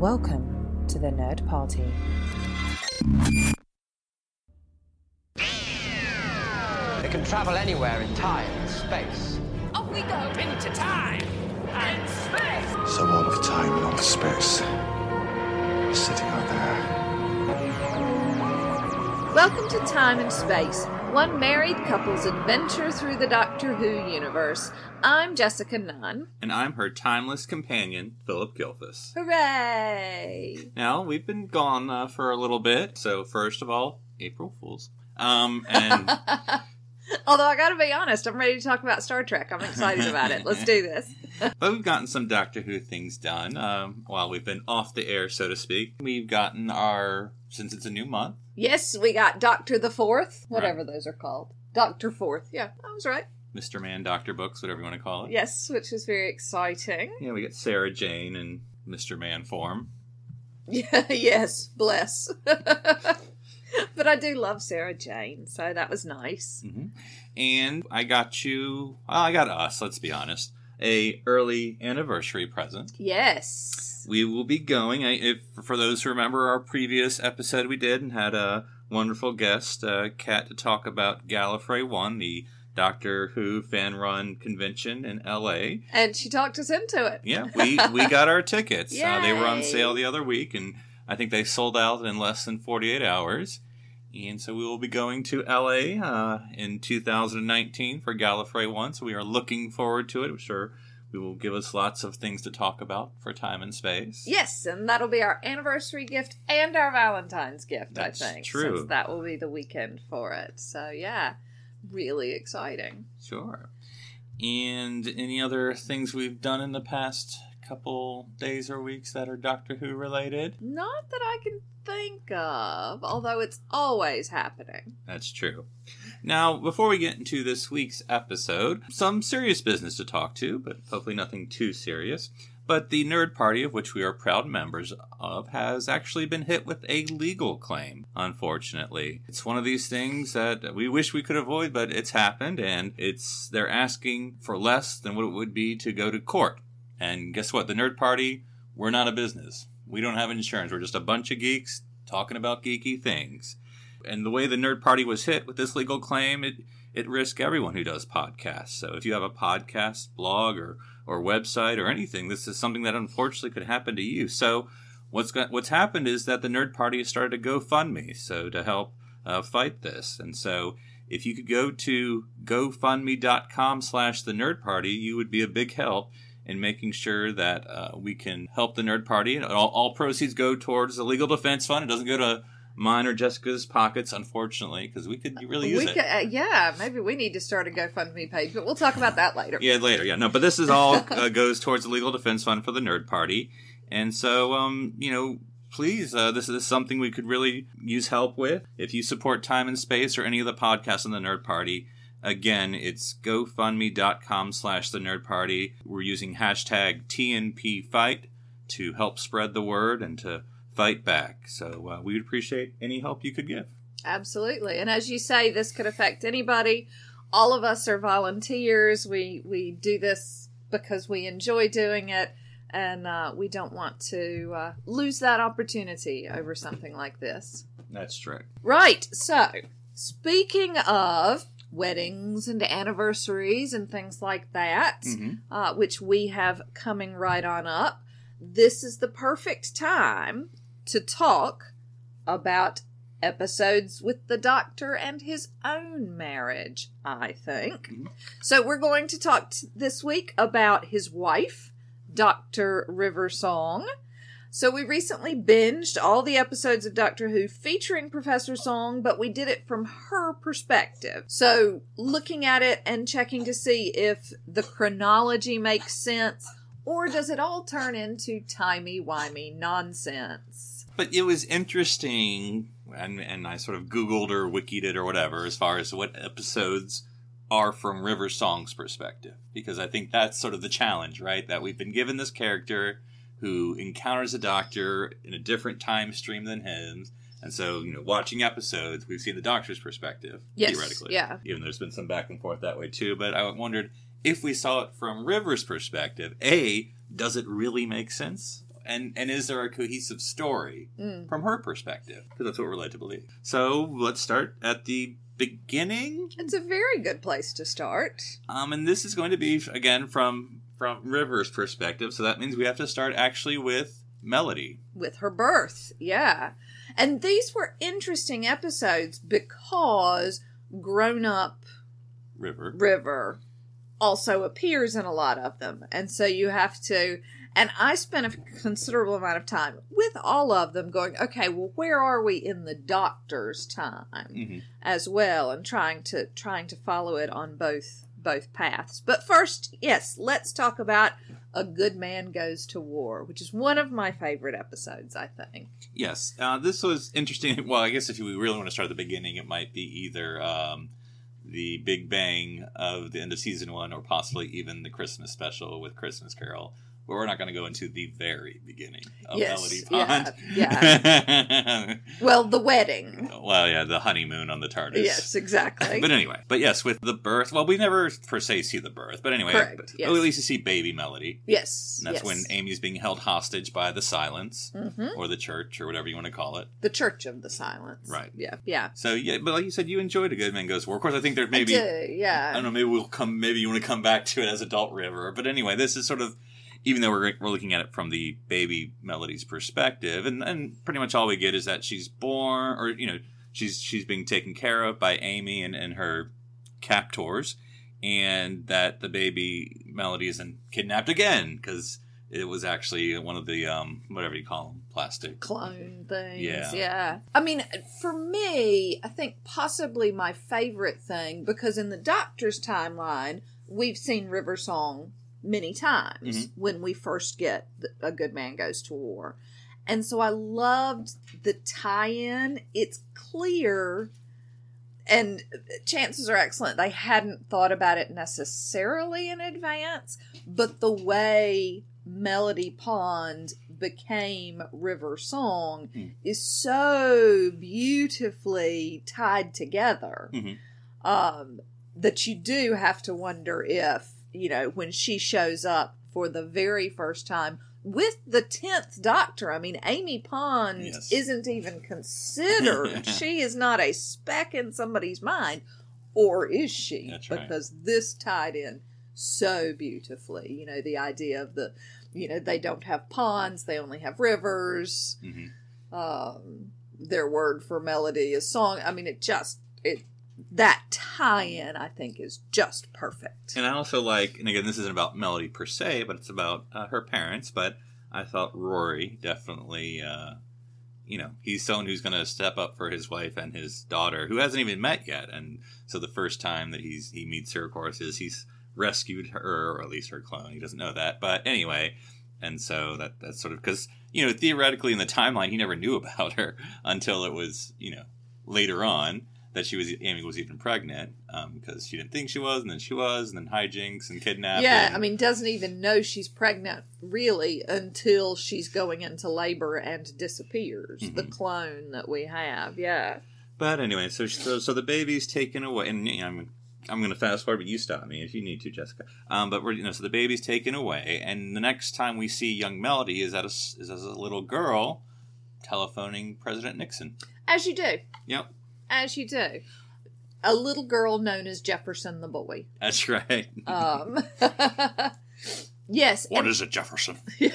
Welcome to the Nerd Party. They can travel anywhere in time and space. Off we go into time and space. So all of time and all of space is sitting out there. Welcome to Time and Space, one married couple's adventure through the Doctor Who universe. I'm Jessica Nunn. And I'm her timeless companion, Phillip Gilfus. Hooray! Now, we've been gone uh, for a little bit, so first of all, April Fools. Um, and Although I gotta be honest, I'm ready to talk about Star Trek. I'm excited about it. Let's do this. but we've gotten some Doctor Who things done um, while we've been off the air, so to speak. We've gotten our, since it's a new month, Yes, we got Doctor the Fourth, whatever those are called. Doctor Fourth. Yeah, I was right. Mr. Man Doctor Books, whatever you want to call it. Yes, which is very exciting. Yeah, we got Sarah Jane in Mr. Man form. Yeah, yes, bless. but I do love Sarah Jane, so that was nice. hmm And I got you, well, I got us, let's be honest, a early anniversary present. Yes. we will be going. I, if for those who remember our previous episode, we did and had a wonderful guest, uh, Kat, to talk about Gallifrey One, the Doctor Who fan run convention in L.A. And she talked us into it. Yeah, we we got our tickets. Uh, they were on sale the other week, and I think they sold out in less than forty eight hours. And so we will be going to LA uh, in 2019 for Gallifrey One. So we are looking forward to it. I'm sure we will give us lots of things to talk about for time and space. Yes, and that'll be our anniversary gift and our Valentine's gift, That's I think. true. Since that will be the weekend for it. So, yeah, really exciting. Sure. And any other things we've done in the past couple days or weeks that are Doctor Who related? Not that I can think of, although it's always happening. That's true. Now, before we get into this week's episode, some serious business to talk to, but hopefully nothing too serious. But the Nerd Party, of which we are proud members of, has actually been hit with a legal claim, unfortunately. It's one of these things that we wish we could avoid, but it's happened, and it's they're asking for less than what it would be to go to court. And guess what? The Nerd Party, we're not a business. We don't have insurance. We're just a bunch of geeks talking about geeky things and the way the nerd party was hit with this legal claim it it risks everyone who does podcasts so if you have a podcast blog or or website or anything this is something that unfortunately could happen to you so what's got, what's happened is that the nerd party has started a gofundme so to help uh, fight this and so if you could go to gofundme.com slash the nerd party you would be a big help in making sure that uh, we can help the nerd party all, all proceeds go towards the legal defense fund it doesn't go to mine or Jessica's pockets, unfortunately, because we could really use we it. could, uh, yeah, maybe we need to start a GoFundMe page, but we'll talk about that later. Yeah, later. Yeah, no, but this is all uh, goes towards the legal defense fund for the Nerd Party, and so um, you know, please, uh, this is something we could really use help with. If you support Time and Space or any of the podcasts on the Nerd Party, again, it's GoFundMe.com/slash the Nerd Party. We're using hashtag TNP Fight to help spread the word and to fight back. So uh, we would appreciate any help you could give. Absolutely. And as you say, this could affect anybody. All of us are volunteers. We we do this because we enjoy doing it, and uh, we don't want to uh, lose that opportunity over something like this. That's true. Right. So, speaking of weddings and anniversaries and things like that, Mhm. uh, which we have coming right on up, this is the perfect time to talk about episodes with the doctor and his own marriage, I think. Mhm. So, we're going to talk t- this week about his wife, Dr. River Song. So we recently binged all the episodes of Doctor Who featuring Professor Song, but we did it from her perspective. So looking at it and checking to see if the chronology makes sense, or does it all turn into timey-wimey nonsense? But it was interesting, and, and I sort of Googled or Wikied it or whatever as far as what episodes are from River Song's perspective. Because I think that's sort of the challenge, right? That we've been given this character who encounters a doctor in a different time stream than him. And so, you know, watching episodes, we've seen the doctor's perspective, Yes, theoretically. yeah. Even though there's been some back and forth that way too. But I wondered if we saw it from River's perspective, A, does it really make sense? and and is there a cohesive story Mm. from her perspective? Because that's what we're led to believe. So let's start at the beginning. It's a very good place to start. Um, and this is going to be again from from River's perspective. So that means we have to start actually with Melody. with her birth. Yeah. And these were interesting episodes because grown up River. River also appears in a lot of them. And so you have to. And I spent a considerable amount of time with all of them going, okay, well, where are we in the doctor's time Mhm. as well, and trying to trying to follow it on both both paths. But first, yes, let's talk about a good man goes to war, which is one of my favorite episodes. I think. Yes, uh, this was interesting. Well, I guess if we really want to start at the beginning, it might be either um, the Big Bang of the end of season one, or possibly even the Christmas special with Christmas Carol. But we're not going to go into the very beginning of Yes, Melody yeah, Pond. yeah. Well, the wedding. well, yeah, the honeymoon on the TARDIS. Yes, exactly. But anyway, but yes, with the birth. Well, we never per se see the birth, but anyway, Correct, but yes. at least you see baby Melody. yes, And that's yes. when Amy's being held hostage by the silence Mhm. or the church or whatever you want to call it. the Church of the Silence. Right. Yeah. Yeah. So yeah, but like you said, you enjoyed a Good Man Goes to War. Of course, I think there maybe I do, yeah. I don't know. Maybe we'll come. Maybe you want to come back to it as adult River. But anyway, this is sort of even though we're we're looking at it from the baby Melody's perspective, and and pretty much all we get is that she's born, or you know, she's she's being taken care of by Amy and and her captors, and that the baby Melody isn't kidnapped again because it was actually one of the um whatever you call them plastic clone things. Yeah. Yeah. I mean, for me, I think possibly my favorite thing because in the Doctor's timeline, we've seen River Song many times Mhm. when we first get A Good Man Goes to War. And so I loved the tie in. It's clear, and chances are excellent they hadn't thought about it necessarily in advance, but the way Melody Pond became River Song Mm. is so beautifully tied together Mhm. um, that you do have to wonder if, you know, when she shows up for the very first time with the 10th Doctor, I mean, Amy Pond Yes. isn't even considered. she is not a speck in somebody's mind. Or is she? That's right. Because this tied in so beautifully. You know, the idea of the, you know, they don't have ponds, they only have rivers. Mhm. Um, their word for melody is song. I mean, it just, it, that tie in, I think, is just perfect. And I also like, and again, this isn't about Melody per se, but it's about uh, her parents. But I thought Rory definitely, uh, you know, he's someone who's going to step up for his wife and his daughter, who hasn't even met yet. And so the first time that he's he meets her, of course, is he's rescued her, or at least her clone. He doesn't know that, but anyway. And so that that's sort of because you know theoretically in the timeline he never knew about her until it was you know later on that she was Amy was even pregnant because she didn't think she was, and then she was, and then hijinks and kidnapping. Yeah, I mean, doesn't even know she's pregnant really until she's going into labor and disappears. The Mhm. clone that we have, yeah. But anyway, so so, so the baby's taken away, and you know, I'm I'm going to fast forward, but you stop me if you need to, Jessica. Um, but we're you know, so the baby's taken away, and the next time we see young Melody is at a is as a little girl telephoning President Nixon. As you do, Yep, as you do. A little girl known as Jefferson the boy. that's right. Um, yes. what and- is it, Jefferson?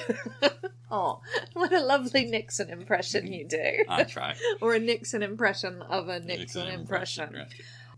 Oh, what a lovely Nixon impression you do. I try. or a Nixon impression of a Nixon, impression. Right.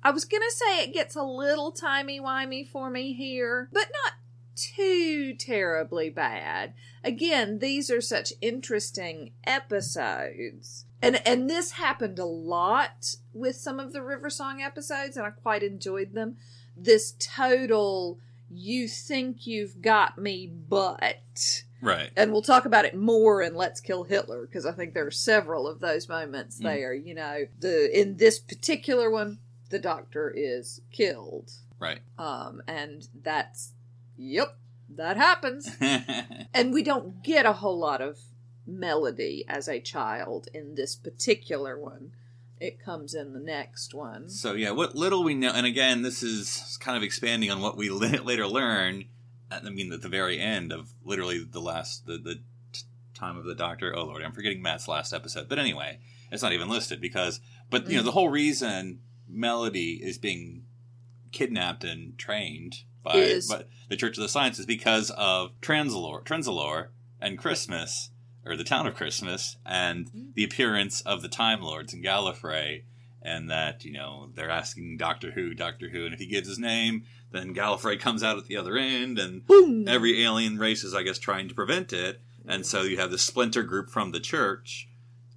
I was gonna say it gets a little timey wimey for me here, but not too terribly bad. Again, these are such interesting episodes. And and this happened a lot with some of the River Song episodes, and I quite enjoyed them. This total you think you've got me, but Right. and we'll talk about it more in Let's Kill Hitler because I think there are several of those moments Mm. there. You know, the in this particular one, the doctor is killed, Right. um, and that's yep, that happens. and we don't get a whole lot of melody as a child in this particular one. It comes in the next one. So yeah, what little we know, and again, this is kind of expanding on what we later learn. I mean, at the very end of literally the last the the time of the Doctor. Oh lord, I'm forgetting Matt's last episode. But anyway, it's not even listed because. But Mm. you know, the whole reason Melody is being kidnapped and trained by, Is- by the Church of the Silence is because of Trenzalore, Trenzalore, and Christmas, or the town of Christmas, and Mm. the appearance of the Time Lords in Gallifrey. And that, you know, they're asking Doctor Who, Doctor Who, and if he gives his name, then Gallifrey comes out at the other end, and Boom. every alien race is, I guess, trying to prevent it. And so you have this splinter group from the church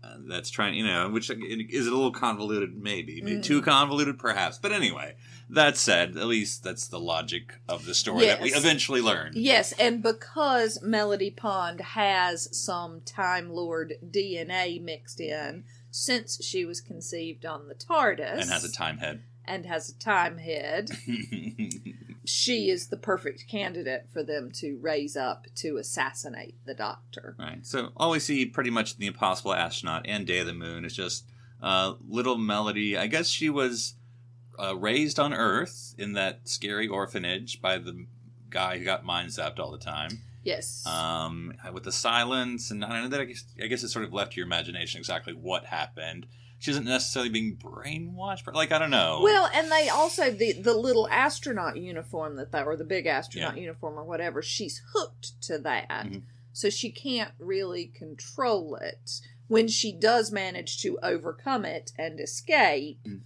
uh, that's trying, you know, which is a little convoluted, maybe, maybe too convoluted, perhaps. But anyway, that said, at least that's the logic of the story that we eventually learn. Yes, and because Melody Pond has some Time Lord DNA mixed in since she was conceived on the TARDIS And has a time head. and has a time head, she is the perfect candidate for them to raise up to assassinate the Doctor. Right. So all we see pretty much in the Impossible Astronaut and Day of the Moon is just uh, little Melody. I guess she was uh, raised on Earth in that scary orphanage by the guy who got mind zapped all the time. Yes. Um, with the silence, and I don't know that I guess, I guess it sort of left to your imagination exactly what happened. She isn't necessarily being brainwashed, but like I don't know. Well, and they also the the little astronaut uniform that they or the big astronaut Yeah. uniform or whatever. She's hooked to that, Mhm. so she can't really control it. When she does manage to overcome it and escape, Mm.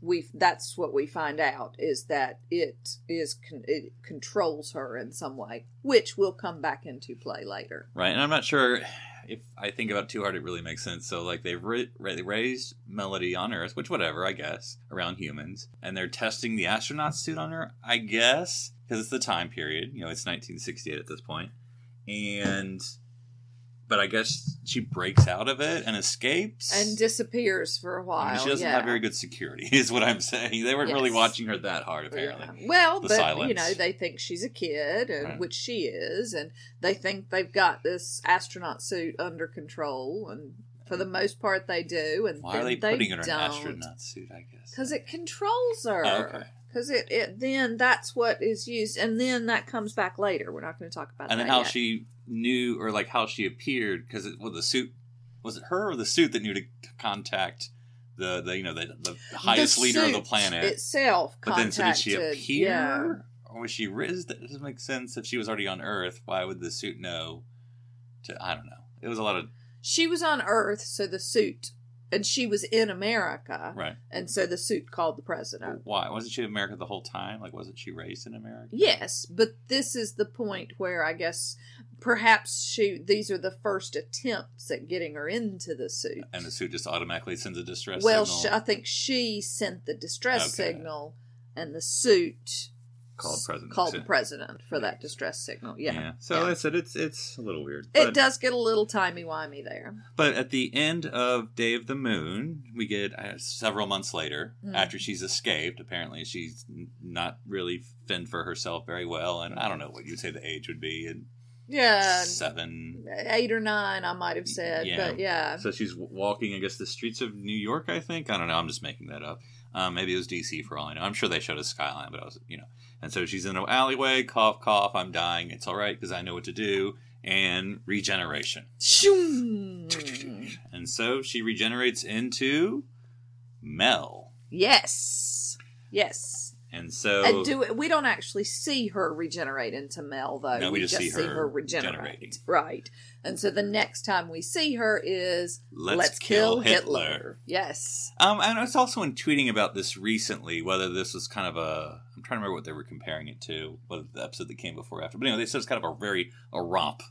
We that's what we find out is that it is it controls her in some way, which will come back into play later. Right, and I'm not sure if I think about too hard, it really makes sense. So, like, they've ra- raised Melody on Earth, which, whatever, I guess, around humans, and they're testing the astronaut suit on her, I guess, because it's the time period. You know, it's 1968 at this point, and but I guess she breaks out of it and escapes, And disappears for a while. mean, she doesn't yeah. have very good security, is what I'm saying. They weren't really watching her that hard, apparently. Yeah. Well, The but you know, they think she's a kid, and Right. which she is, and they think they've got this astronaut suit under control, and for the hmm. most part, they do. And why are they they putting her in an astronaut suit? I guess Because it controls her. Oh, okay. Because it, it then that's what is used, and then that comes back later. We're not going to talk about that. and then how yet. she knew or like how she appeared because it well the suit was it her or the suit that knew to contact the the you know the the highest The leader of the planet? itself. but then so did she appear? Yeah. or was she raised that doesn't make sense. If she was already on earth why would the suit know to i don't know. It was a lot of She was on Earth, so the suit, and she was in America, right. And so the suit called the president. why? Wasn't she in america the whole time? Like wasn't she raised in america? Yes, but this is the point where I guess perhaps she these are the first attempts at getting her into the suit. and the suit just automatically sends a distress well, sh signal I think she sent the distress Okay. signal, and the suit called president called the president for that distress signal. Yeah, yeah, so Yeah. I said it's it's a little weird it does get a little timey wimey there. But at the end of Day of the Moon, we get uh, several months later, Mm. after she's escaped. Apparently, she's not really fend for herself very well, and I don't know what you'd say the age would be. And Yeah, seven. eight or nine, I might have said, Yeah. but yeah, So she's walking, I guess, the streets of New York. I think I don't know. I'm just making that up. Um, maybe it was DC for all I know. I'm sure they showed a skyline, but I was, you know. And so she's in an alleyway. Cough, cough. I'm dying. It's all right because I know what to do. And regeneration. Shoom. And so she regenerates into Mel. yes, yes. And so And do we don't actually see her regenerate into Mel though. No, we just see her regenerate. Right. And so the next time we see her is Let's kill, kill Hitler. Hitler. Yes. Um, and I was also in tweeting about this recently, whether this was kind of a. I'm trying to remember what they were comparing it to, whether the episode that came before or after. But anyway, they said it's kind of a very a romp.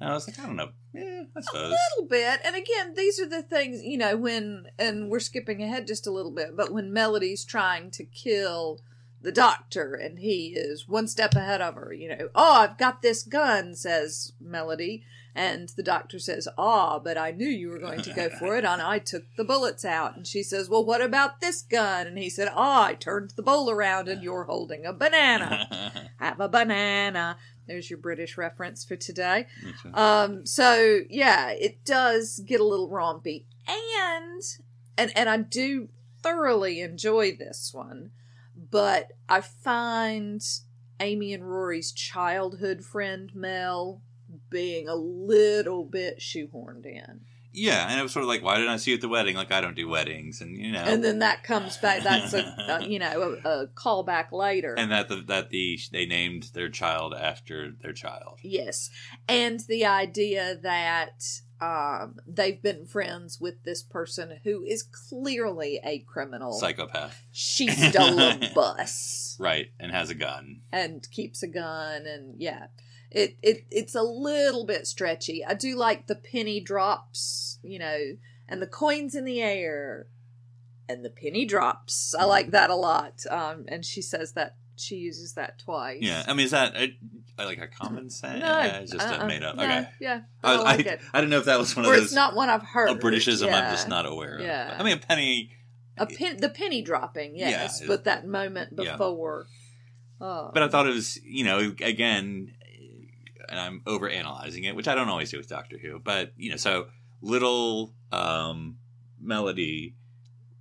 And I was like, I don't know. Yeah, I A suppose. little bit. And again, these are the things, you know, when and we're skipping ahead just a little bit, but when Melody's trying to kill the doctor and he is one step ahead of her, you know, oh, I've got this gun, says Melody. And the doctor says, Ah, but I knew you were going to go for it, and I took the bullets out. And she says, Well, what about this gun? And he said, Ah, I turned the bowl around, and you're holding a banana. Have a banana. There's your British reference for today. Um, so yeah, it does get a little rompy, and and and I do thoroughly enjoy this one, but I find Amy and Rory's childhood friend Mel being a little bit shoehorned in. Yeah, and it was sort of like, why didn't I see you at the wedding? Like I don't do weddings, and you know, And then that comes back. That's a, a you know a, a callback later. and that the, that the they named their child after their child. Yes. And the idea that um, they've been friends with this person who is clearly a criminal. Psychopath, She stole a bus right? And has a gun. and keeps a gun and yeah. It, it it's a little bit stretchy. I do like the penny drops, you know, and the coins in the air and the penny drops. I like that a lot. Um, and she says that she uses that twice. Yeah, I mean, is that a, like a common saying? No, Yeah, it's just a made up. No, Okay, yeah, I, I, like I, I don't know if that was one of those it's not one I've heard. a Britishism I'm just not aware of. Yeah. I mean, a penny, a pen, the penny dropping, yes, Yeah. but that moment Yeah. before. Oh, but I thought it was, you know, again, and I'm over analyzing it, which I don't always do with Doctor Who, but you know, so little um, melody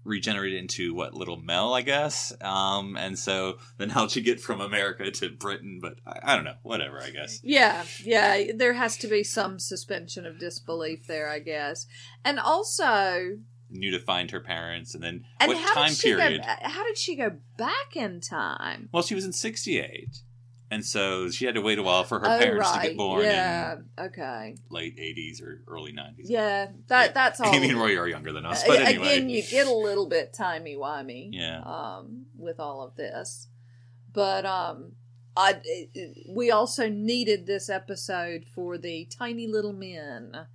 regenerated into what little Mel, I guess, um, and so then how'd you get from America to Britain? But I, I don't know, whatever, I guess. yeah, yeah. There has to be some suspension of disbelief there, I guess, and also, Knew to find her parents, and then and what time she period? go? How did she go back in time? Well, she was in '68, and so she had to wait a while for her oh, parents right. to get born Yeah. Okay. late '80s or early '90s. Yeah. That Yeah. that's all. Amy and Roy are younger than us, Uh, but anyway. Again, you get a little bit timey wimey. Yeah. Um, with all of this, but um, I we also needed this episode for the tiny little men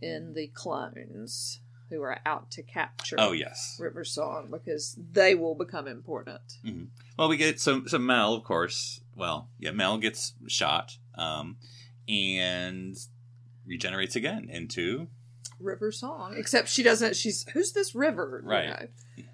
in the clones who are out to capture. oh yes. River Song because they will become important. Well, we get some some Mel, of course. Well, yeah, Mel gets shot, um, and regenerates again into. River Song, except she doesn't. She's who's this River? you Right. know?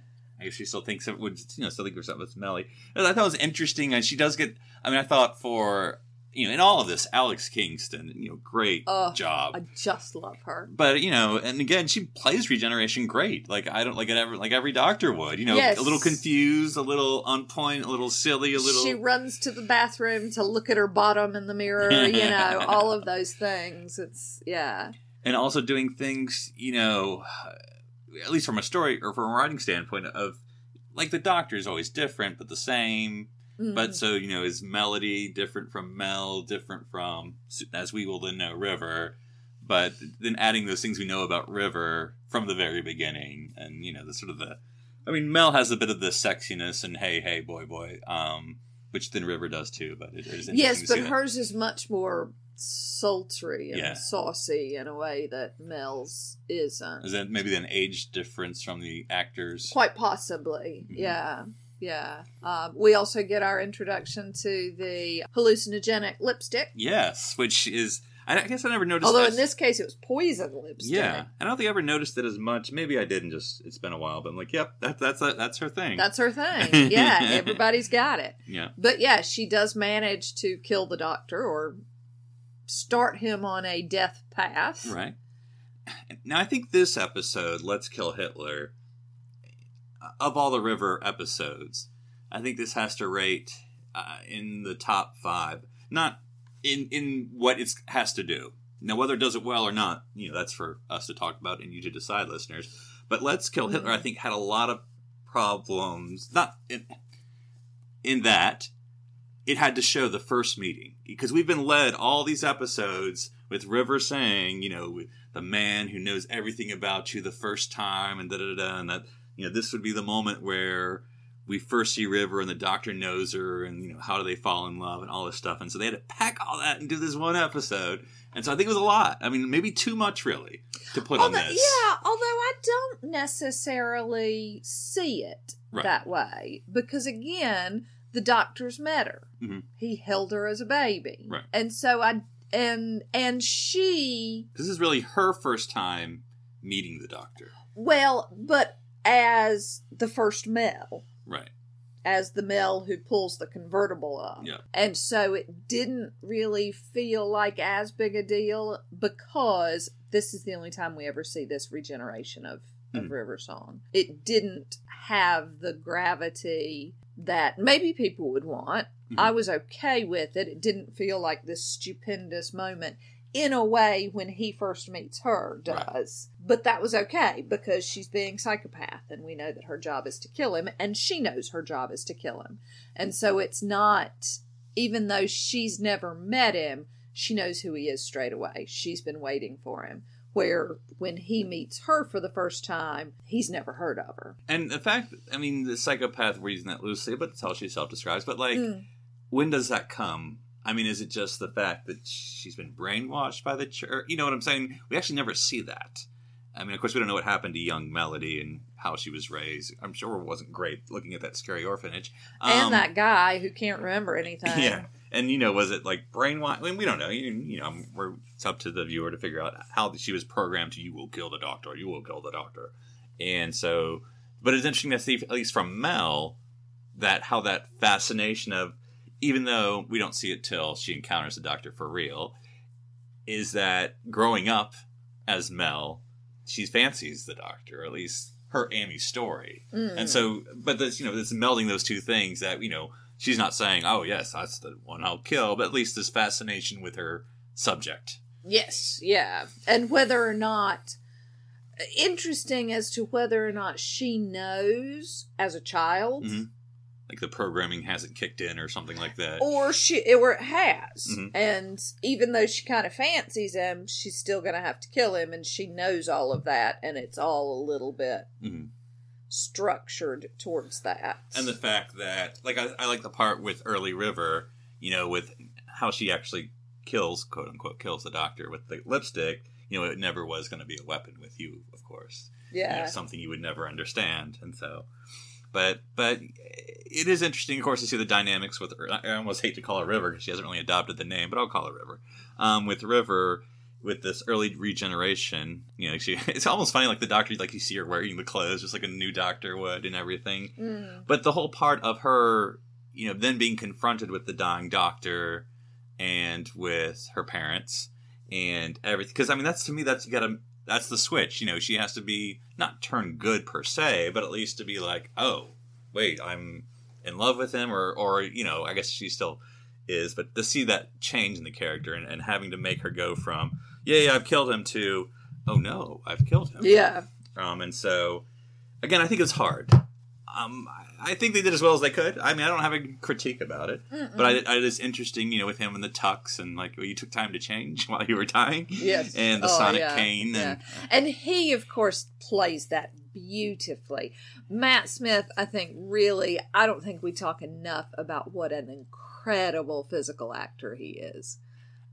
I guess she still thinks it would, you know, still think herself as Melly. I thought it was interesting, and she does get. I mean, I thought for you know, in all of this, Alex Kingston, you know, great Oh, job. I just love her. but you know, and again, she plays regeneration great. Like I don't like it ever, like every doctor would. You know, Yes. a little confused, a little on point, a little silly, a little. She runs to the bathroom to look at her bottom in the mirror, you know, all of those things. It's yeah. and also doing things, you know, at least from a story or from a writing standpoint of like the doctor is always different but the same. Mhm. But so you know, is melody different from Mel, different from as we will then know River, but then adding those things we know about River from the very beginning, and you know the sort of the, I mean Mel has a bit of the sexiness and hey hey boy boy, um, which then River does too. But it is interesting yes, but hers is much more sultry and Yeah. saucy in a way that Mel's isn't. is that maybe an age difference from the actors? Quite possibly, Mhm. yeah, yeah. Um, we also get our introduction to the hallucinogenic lipstick. Yes, which is I I guess I never noticed. Although in this case, it was poison lipstick. yeah, I don't think I ever noticed it as much. Maybe I didn't. Just it's been a while, but I'm like, yep, that, that's that's her thing. That's her thing. Yeah, everybody's got it. yeah. But yeah, she does manage to kill the doctor or start him on a death path. Right. Now, I think this episode, Let's Kill Hitler, of all the River episodes, I think this has to rate uh, in the top five. Not in, in what it has to do. Now, whether it does it well or not, you know, that's for us to talk about and you to decide, listeners. But Let's Kill Hitler, I think, had a lot of problems. Not in, in that it had to show the first meeting because we've been led all these episodes with River saying, you know, the man who knows everything about you the first time, and da da da, and that you know this would be the moment where we first see River and the Doctor knows her, and you know how do they fall in love and all this stuff, and so they had to pack all that and do this one episode, and so I think it was a lot. I mean, maybe too much really to put on this. yeah, although I don't necessarily see it Right. that way because again, the doctor's met her. Mhm. He held her as a baby, Right. and so I and and she This is really her first time meeting the Doctor, well, but as the first Mel. right? as the Mel who pulls the convertible up. Yeah. And so it didn't really feel like as big a deal because this is the only time we ever see this regeneration of, of Mhm. River Song. It didn't have the gravity that maybe people would want I was okay with it. It didn't feel like this stupendous moment in a way when he first meets her does. But that was okay because she's being psychopath and we know that her job is to kill him and she knows her job is to kill him. And so it's not even though she's never met him, she knows who he is straight away. She's been waiting for him. Where when he meets her for the first time, he's never heard of her. And the fact, I mean, the psychopath, we're that loosely, but that's how she self describes. But, like, Mm. when does that come? I mean, is it just the fact that she's been brainwashed by the church? You know what I'm saying? We actually never see that. I mean, of course, we don't know what happened to young Melody and how she was raised. I'm sure it wasn't great looking at that scary orphanage. Um, and that guy who can't remember anything. Yeah. And, you know, was it like brainwashed? I mean, we don't know. You, you know, we're, it's up to the viewer to figure out how she was programmed to, you will kill the doctor, you will kill the doctor. And so, but it's interesting to see, at least from Mel, that how that fascination of, even though we don't see it till she encounters the doctor for real, is that growing up as Mel, she fancies the doctor, or at least her Amy story. Mm. And so, but this, you know, this melding those two things that, you know, she's not saying, oh, yes, that's the one I'll kill, but at least this fascination with her subject. Yes, yeah. And whether or not interesting as to whether or not she knows as a child Mhm. Like the programming hasn't kicked in or something like that. or she or it has. Mhm. And even though she kind of fancies him, she's still going to have to kill him and she knows all of that and it's all a little bit Mhm. structured towards that. And the fact that, like, I, I like the part with Early River, you know, with how she actually kills, quote unquote, kills the doctor with the lipstick. You know, it never was going to be a weapon with you, of course. You know, yeah. something you would never understand, and so. But but it is interesting, of course, to see the dynamics with. I almost hate to call her River because she hasn't really adopted the name, but I'll call her River. Um, with River, with this early regeneration, you know, she it's almost funny like the doctor, like you see her wearing the clothes just like a new doctor would and everything. Mm. But the whole part of her, you know, then being confronted with the dying doctor and with her parents and everything. Because I mean, that's to me, that's you gotta. That's the switch. You know, she has to be not turn good per se, but at least to be like, oh, wait, I'm in love with him, or or you know, I guess she still is. But to see that change in the character and, and having to make her go from, yeah, yeah, I've killed him to, oh no, I've killed him. Yeah. Um, and so, again, I think it's hard. Um, I- think they did as well as they could. I mean, I don't have a critique about it, but I, I, it's interesting, you know, with him and the tux and like well, you took time to change while you were dying. Yes. and the Oh, sonic yeah, cane yeah. and And he, of course, plays that beautifully. Matt Smith, I think, really, I don't think we talk enough about what an incredible physical actor he is.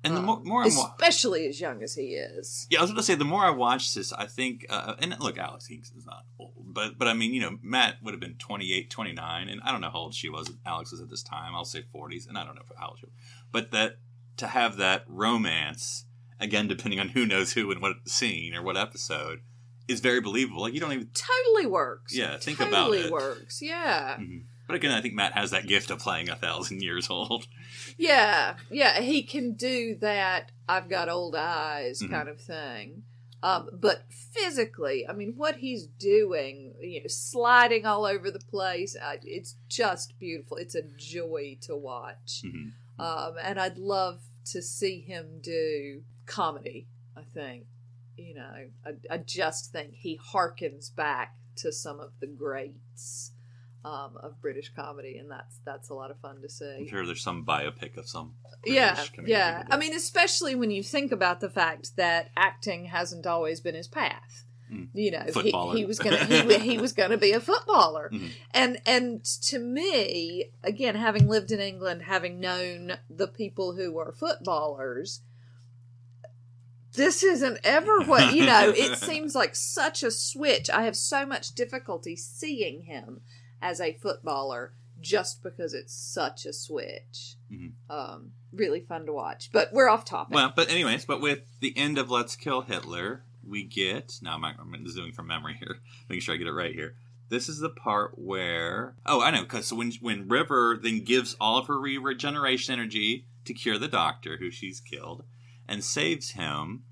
And the Um, more, more wa- especially as young as he is. yeah, I was going to say the more I watch this, I think, uh, and look, Alex Hinks is not old, but but I mean, you know, Matt would have been 28, 29, and I don't know how old she was. Alex was at this time. I'll say 40s, and I don't know how old she was, but that to have that romance again, depending on who knows who and what scene or what episode, is very believable. Like you don't even Totally works. Yeah, think totally about it. Totally works. Yeah. Mhm. But again, I think Matt has that gift of playing a thousand years old. Yeah. Yeah. He can do that. I've got old eyes Mhm. kind of thing. Um, but physically, I mean, what he's doing, you know, sliding all over the place, uh, it's just beautiful. It's a joy to watch. Mhm. Um, and I'd love to see him do comedy, I think. You know, I, I just think he harkens back to some of the greats um, of British comedy, and that's that's a lot of fun to see. I'm sure there's some biopic of some. Yeah, British comedian yeah. who I mean, especially when you think about the fact that acting hasn't always been his path. Mm. You know, he, he was gonna he, he was gonna be a footballer, Mhm. and and to me, again, having lived in England, having known the people who were footballers, this isn't ever what you know. It seems like such a switch. I have so much difficulty seeing him as a footballer just because it's such a switch. Mhm. Um, really fun to watch, but we're off topic. Well, but anyways, but with the end of Let's Kill Hitler, we get now. I'm, I'm doing from memory here, making sure I get it right here. This is the part where oh, I know because so when when River then gives all of her re- regeneration energy to cure the Doctor who she's killed and saves him,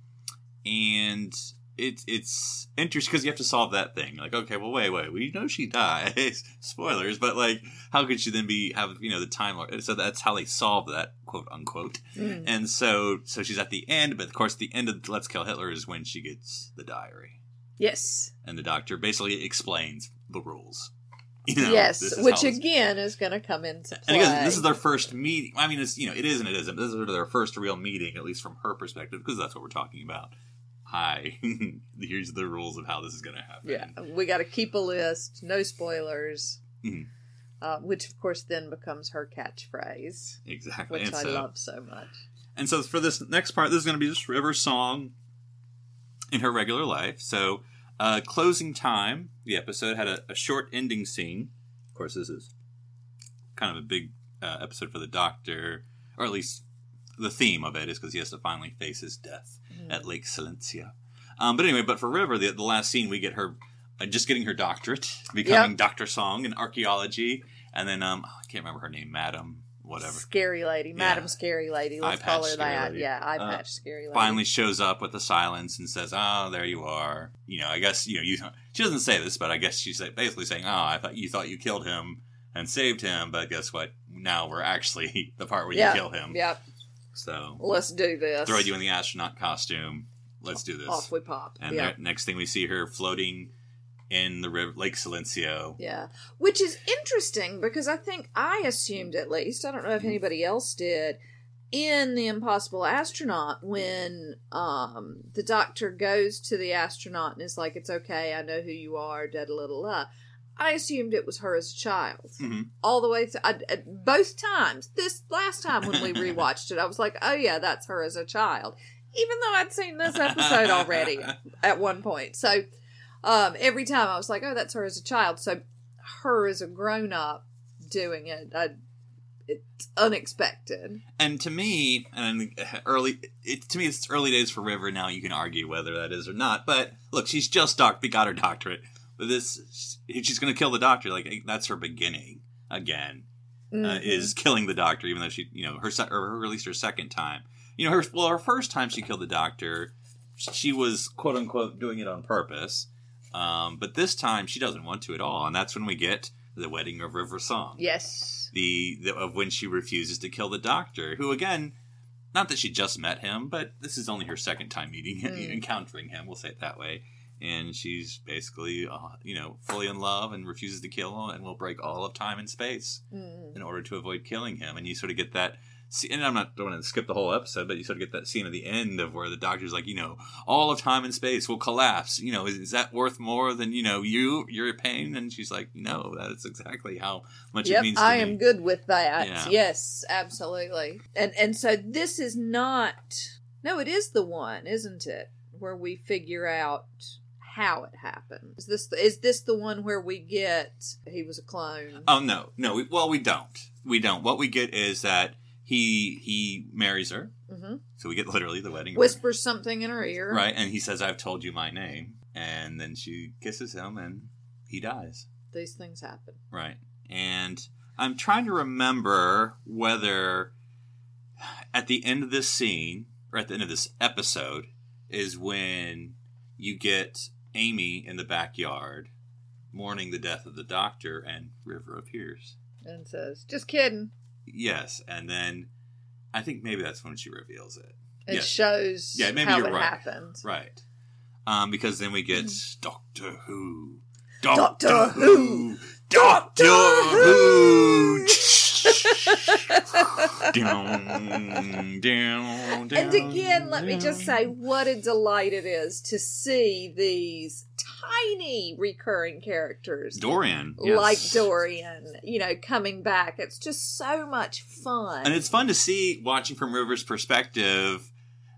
and it's it's interesting because you have to solve that thing. Like, okay, well, wait, wait, we know she dies. Spoilers, but like, how could she then be have you know the time? Lord? So that's how they solve that quote unquote. Mm. And so so she's at the end, but of course, the end of Let's Kill Hitler is when she gets the diary, Yes. and the doctor basically explains the rules. You know, yes, which again is going to come into play. and again, this is their first meeting. I mean, it's you know, it is and it isn't. This is their first real meeting, at least from her perspective, because that's what we're talking about. Hi, here's the rules of how this is going to happen. yeah, we got to keep a list, no spoilers. Mhm. Uh, which of course then becomes her catchphrase, exactly. which and I so, love so much. And so for this next part, this is going to be just River's song in her regular life. So, uh, closing time, the episode had a, a short ending scene. Of course, this is kind of a big uh, episode for the Doctor, or at least the theme of it is because he has to finally face his death at Lake Silencio. Um, but anyway, but for River, the, the last scene, we get her uh, just getting her doctorate, becoming Doctor Song in archaeology, and then um, I can't remember her name, Madam, whatever. Scary lady, Madam Scary Lady. Let's call her that. lady. Yeah, eye Uh, patch Scary Lady. finally shows up with the silence and says, "Oh, there you are." You know, I guess you know you. She doesn't say this, but I guess she's basically saying, "Oh, I thought you thought you killed him and saved him, but guess what? Now we're actually the part where yeah, you kill him." Yep. So Let's do this. throw you in the astronaut costume. Let's do this. Off we pop. and yeah. the next thing we see her floating in the river, Lake Silencio. Yeah. Which is interesting because I think I assumed at least, I don't know if Mm-hmm. anybody else did, in The Impossible Astronaut when um the doctor goes to the astronaut and is like, It's okay, I know who you are, da da da da. Da." I assumed it was her as a child. Mhm. All the way through. I, I- both times. This last time when we rewatched it, I was like, oh yeah, that's her as a child. Even though I'd seen this episode already at one point. So um, every time I was like, oh, that's her as a child. So her as a grown up doing it, I, it's unexpected. And to me, and early, it, to me, it's early days for River. Now you can argue whether that is or not. But look, she's just doc, got her doctorate. But this, she's going to kill the doctor. Like that's her beginning again. Uh, Mhm. is killing the doctor, even though she, you know, her se- or at least her second time. You know, her well, her first time she killed the doctor, she was quote unquote doing it on purpose. Um, but this time she doesn't want to at all, and that's when we get the wedding of River Song Yes. the, the of when she refuses to kill the doctor, who again, not that she just met him, but this is only her second time meeting him, Mm. encountering him. We'll say it that way. And she's basically, uh, you know, fully in love and refuses to kill him, and will break all of time and space Mm. in order to avoid killing him. And you sort of get that. And I'm not going to skip the whole episode, but you sort of get that scene at the end of where the doctor's like, you know, all of time and space will collapse. You know, is, is that worth more than you know you your pain? And she's like, no, that's exactly how much it Yep, means. To I me. am good with that. Yeah. Yes, absolutely. And and so this is not. No, it is the one, isn't it? Where we figure out how it happened. Is this is this the one where we get he was a clone? Oh no, no. We, well, we don't. We don't. What we get is that he he marries her, hmm so we get literally the wedding. Whispers something in her ear. right? And he says, "I've told you my name," and then she kisses him, and he dies. These things happen. Right. And I'm trying to remember whether at the end of this scene or at the end of this episode is when you get Amy in the backyard mourning the death of the doctor, and River appears. And says, "Just kidding." Yes, and then I think maybe that's when she reveals it. It Yes. shows Yeah, maybe how you're it right. happened. Right. Um, because then we get Doctor Who. Mm. Doctor Who. Doctor Who. Doctor down, down, And again, down, let me just say what a delight it is to see these tiny recurring characters Dorian. yes. like Dorian, you know, coming back. It's just so much fun. And it's fun to see watching from River's perspective.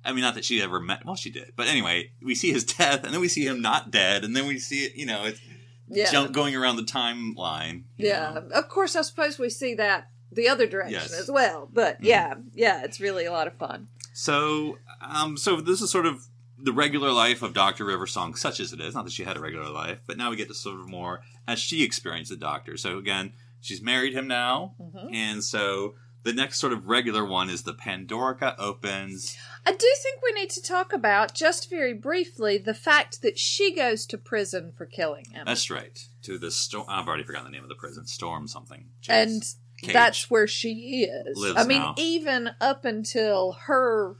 I mean, not that she ever met. Well, she did, but anyway, we see his death, and then we see him not dead, and then we see it. You know, it's yeah. jump going around the timeline. yeah. know. Of course, I suppose we see that the other direction Yes. as well. But Mhm. yeah, yeah, it's really a lot of fun. So, um, so this is sort of the regular life of Doctor River Song, such as it is. Not that she had a regular life, but now we get to sort of more as she experienced the Doctor. So again, she's married him now, Mhm. and so the next sort of regular one is the Pandorica opens. I do think we need to talk about, just very briefly, the fact that she goes to prison for killing him. That's right. To the storm. I've already forgotten the name of the prison. Storm something. and. Cage. that's where she is. Lives I mean, now. even up until her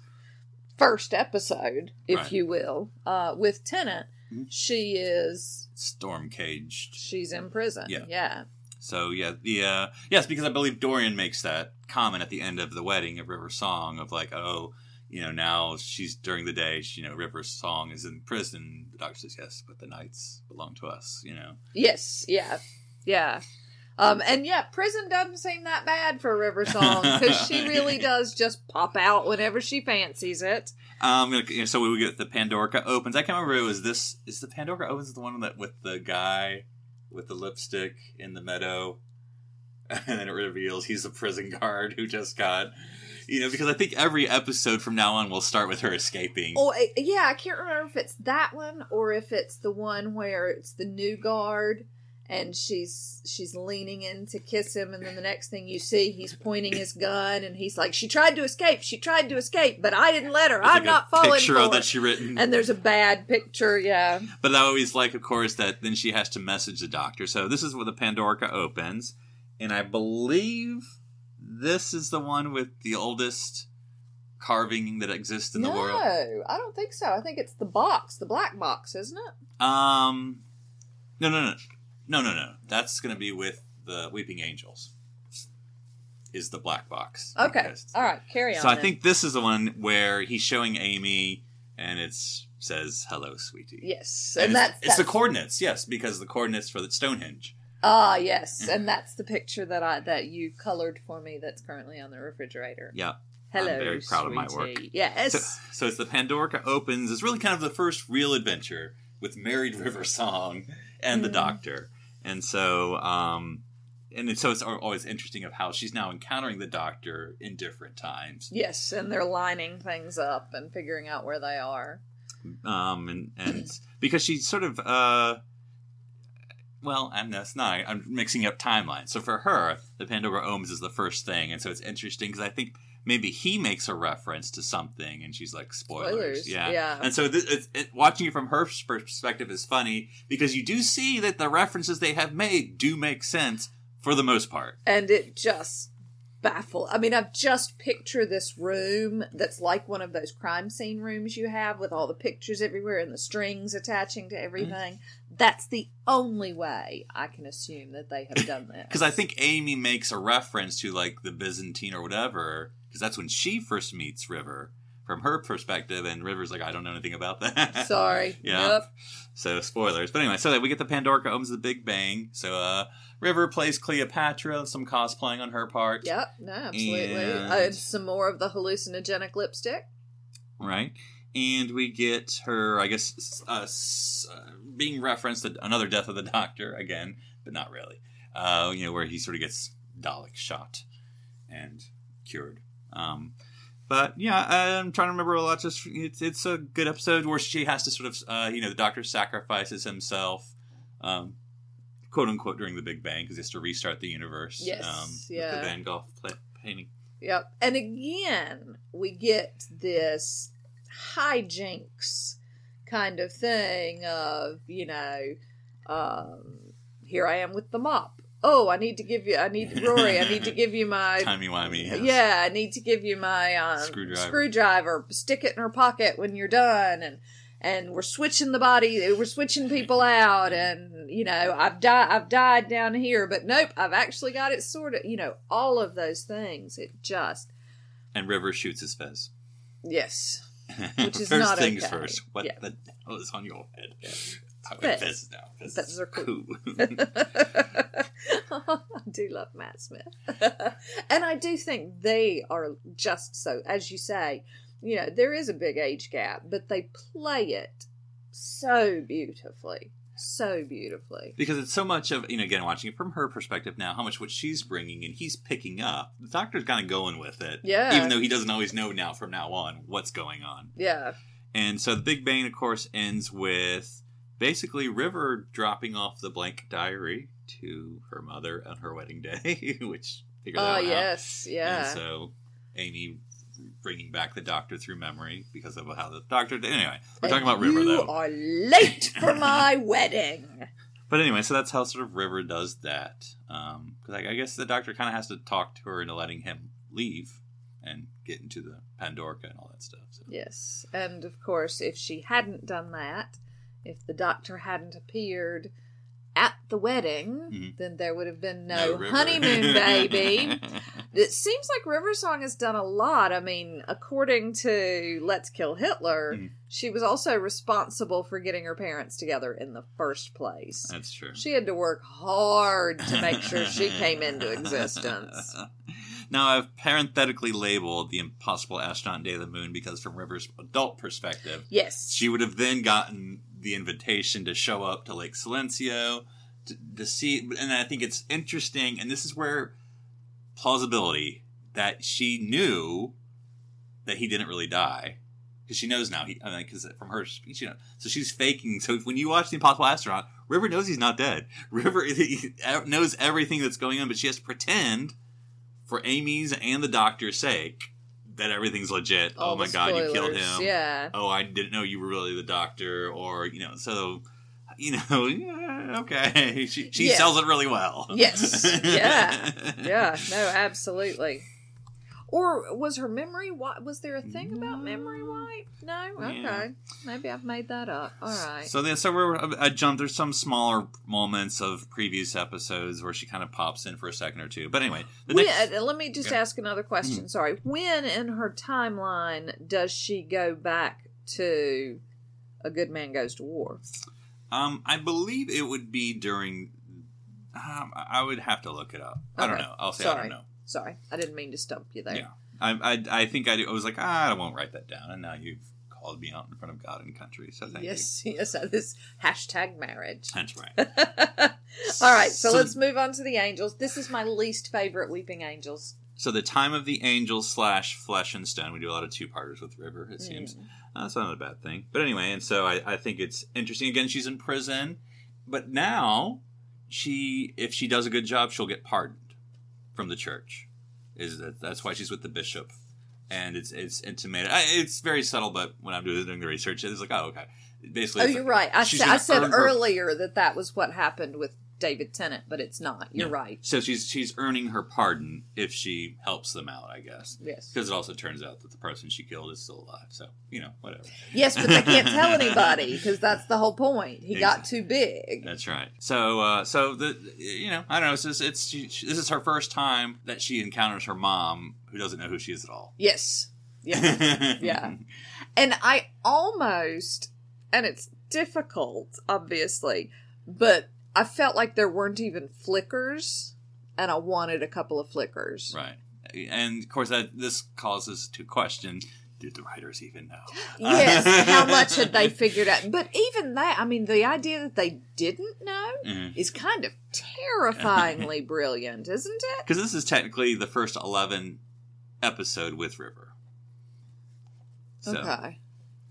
first episode, if Right. you will, uh, with Tennant, Mhm. she is storm caged. she's in prison. Yeah. yeah. So yeah, the uh, yes, because I believe Dorian makes that comment at the end of the wedding of River Song of like, oh, you know, now she's during the day, she, you know, River Song is in prison. The doctor says yes, but the nights belong to us. You know, Yes, yeah, yeah. Um, and yeah, prison doesn't seem that bad for River Song because she really does just pop out whenever she fancies it. um, so we get the Pandorica opens. I can't remember it was this. Is the Pandorica opens the one that with the guy with the lipstick in the meadow, and then it reveals he's a prison guard who just got. You know, because I think every episode from now on will start with her escaping. Oh, yeah, I can't remember if it's that one or if it's the one where it's the new guard and she's she's leaning in to kiss him, and then the next thing you see, he's pointing his gun, and he's like, "She tried to escape. She tried to escape, but I didn't let her. It's I'm like not falling picture for of that she written. and there's a bad picture. Yeah, But I always like, of course, that then she has to message the doctor. So this is where the pandorica opens, and I believe this is the one with the oldest carving that exists in the no, world. I don't think so. I think it's the box, the black box, isn't it? Um, no, no, no, no, no, no. That's going to be with the Weeping Angels. Is the black box? Okay, all right, carry on. So I then. think this is the one where he's showing Amy, and it says "Hello, sweetie." yes, And and, it's, that's, it's the coordinates, yes, because the coordinates for the Stonehenge. Ah, yes, and that's the picture that I that you colored for me. That's currently on the refrigerator. Yeah. Hello, I'm very proud of my work. sweetie. Yes, So, so it's the Pandorica opens. It's really kind of the first real adventure with Married River Song and the Mm. Doctor, and so um, and it's, so it's always interesting of how she's now encountering the Doctor in different times. yes, and they're lining things up and figuring out where they are. um, and and because she's sort of uh, well, and that's not. I'm mixing up timelines. So for her, the Pandorica Opens is the first thing, and so it's interesting because I think maybe he makes a reference to something, and she's like spoilers, Spoilers, yeah. yeah. And so th- it's, it, watching it from her perspective is funny because you do see that the references they have made do make sense for the most part. and it just baffled. I mean, I've just picture this room that's like one of those crime scene rooms you have with all the pictures everywhere and the strings attaching to mm-hmm. everything. That's the only way I can assume that they have done that Because I think Amy makes a reference to like the Byzantine or whatever, because that's when she first meets River from her perspective, and River's like, I don't know anything about that. Sorry. yeah. Yep. So spoilers. But anyway, so we get the Pandorica opens the Big Bang. So uh, River plays Cleopatra, some cosplaying on her part. Yep. No, absolutely. And- Uh, some more of the hallucinogenic lipstick. Right. And we get her, I guess, uh, uh, being referenced at another death of the Doctor again, but not really. Uh, you know, where he sort of gets Dalek shot and cured. Um, but yeah, I'm trying to remember a lot. Just it's it's a good episode where she has to sort of, uh, you know, the Doctor sacrifices himself, um, quote unquote, during the Big Bang because he has to restart the universe. Yes, um, yeah. The Van Gogh painting. Yep. And again, we get this hijinks kind of thing of, you know, um, here I am with the mop. Oh, I need to give you, I need, Rory, I need to give you my, Timey wimey. yes. yeah, I need to give you my um, Screwdriver. screwdriver. Stick it in her pocket when you're done. And, and we're switching the body, we're switching people out. And, you know, I've died, I've died down here, but nope, I've actually got it sorted. You know, all of those things. It just, And River shoots his fez. yes. Which is first not things okay. first. What Yeah. the hell is on your head? Fez. Fez now. Fez Fez is are cool. cool. I do love Matt Smith. and I do think they are just so, as you say, you know, there is a big age gap, but they play it so beautifully. So beautifully. because it's so much of you know again watching it from her perspective now how much what she's bringing and he's picking up the doctor's kind of going with it Yeah. even though he doesn't always know now from now on what's going on Yeah. and so the big bang of course ends with basically river dropping off the blank diary to her mother on her wedding day which figure Oh that out. yes, yeah. And so Amy bringing back the doctor through memory because of how the doctor. Anyway, we're talking about River you though. are late for my wedding. But anyway, so that's how sort of River does that. Um, because I, I guess the doctor kind of has to talk to her into letting him leave and get into the Pandorica and all that stuff. So. Yes, and of course, if she hadn't done that, if the doctor hadn't appeared at the wedding, Mhm. then there would have been no, River. honeymoon baby. It seems like River Song has done a lot. I mean, according to Let's Kill Hitler, Mhm. she was also responsible for getting her parents together in the first place. That's true. She had to work hard to make sure she came into existence. Now, I've parenthetically labeled the impossible astronaut day of the moon because, from River's adult perspective, Yes. she would have then gotten the invitation to show up to Lake Silencio to, to see. And I think it's interesting, and this is where plausibility that she knew that he didn't really die because she knows now. He, I mean, because from her speech, you know, so she's faking. So when you watch the Impossible Astronaut, River knows he's not dead. River knows everything that's going on, but she has to pretend for Amy's and the doctor's sake that everything's legit. All oh my god, you killed him Yeah. oh, I didn't know you were really the doctor, or you know, so you know, yeah, okay, she she Yeah. sells it really well. Yes. Yeah. Yeah, no, absolutely. Or was her memory wipe? Was there a thing about memory wipe? No? Okay. Yeah. Maybe I've made that up. All right. So then, so we're I jumped. There's some smaller moments of previous episodes where she kind of pops in for a second or two. But anyway, the When, next, uh, let me just Yeah. Ask another question. Sorry. When in her timeline does she go back to A Good Man Goes to War? um, I believe it would be during. Um, I would have to look it up. I don't know. I'll say I don't know. Sorry. I didn't mean to stump you there. Yeah. I, I, I think I, do. I was like, ah, I won't write that down, and now you've called me out in front of God and country. So thank you. Yes, yes, uh, this hashtag marriage. you. That's right. All right, so, So- let's move on to the angels. This is my least favorite weeping angels. So the time of the angels slash flesh and stone. We do a lot of two parters with River. Mm. It seems uh, that's not a bad thing. But anyway, and so I, I think it's interesting. Again, she's in prison, but now she, if she does a good job, she'll get pardoned from the church. Is that that's why she's with the bishop, and it's it's intimated. It's very subtle, but when I'm doing, doing the research, it's like, oh, okay. Basically, Oh, you're like- right. I, sa- I said earn her- earlier that that was what happened with David Tennant, but it's not. You're right. So she's she's earning her pardon if she helps them out, I guess. Yes. Because it also turns out that the person she killed is still alive. So, you know, whatever. Yes, but they can't tell anybody because that's the whole point. He got too big. That's right. So, uh, so the you know, I don't know. It's just, it's she- this is her first time that she encounters her mom, who doesn't know who she is at all. Yes. Yeah. Yeah. And I almost, and it's difficult, obviously, but I felt like there weren't even flickers, and I wanted a couple of flickers. right. And of course, that this causes to question: Did the writers even know? Yes, how much had they figured out? But even that, I mean, the idea that they didn't know Mhm. is kind of terrifyingly brilliant, isn't it? Because this is technically the first eleven episode with River. So, Okay.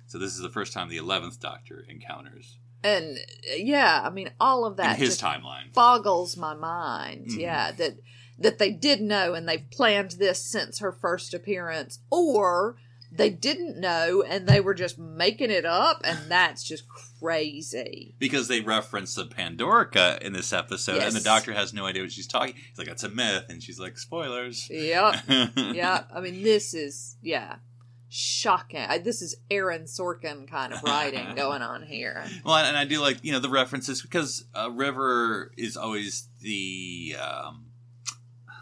so this is the first time the eleventh Doctor encounters And yeah, I mean, all of that in his timeline. boggles my mind. Mhm. Yeah, that that they did know and they've planned this since her first appearance, or they didn't know and they were just making it up, and that's just crazy. because they reference the Pandorica in this episode, and the doctor has no idea what she's talking. He's like, "That's a myth," and she's like, "Spoilers." Yep. yeah, I mean, this is yeah, shocking. I, this is Aaron Sorkin kind of writing going on here. Well, and I do like you know the references because uh, River is always the um,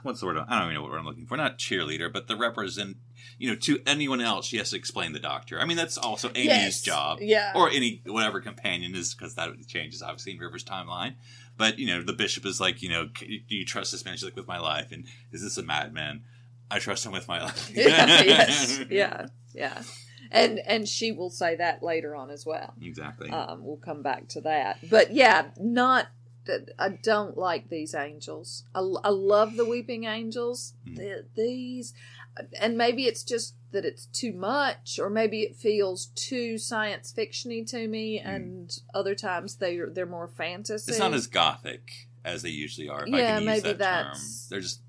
what's the word? I don't even know what word I'm looking for. Not cheerleader, but the represent. You know, to anyone else, she has to explain the doctor. I mean, that's also Amy's Yes. job, Yeah. or any whatever companion is because that changes obviously in River's timeline. But you know, the bishop is like, you know, do you trust this man? She's like, with my life, and is this a madman? I trust him with my life. yeah, yes, yeah, yeah, and and she will say that later on as well. exactly. Um, we'll come back to that. But yeah, not. I don't like these angels. I, I love the weeping angels. Mm. The, these, and maybe it's just that it's too much, or maybe it feels too science fictiony to me. And other times they are they're more fantasy. Mm. It's not as gothic as they usually are. Yeah, can use maybe that that's- term. They're just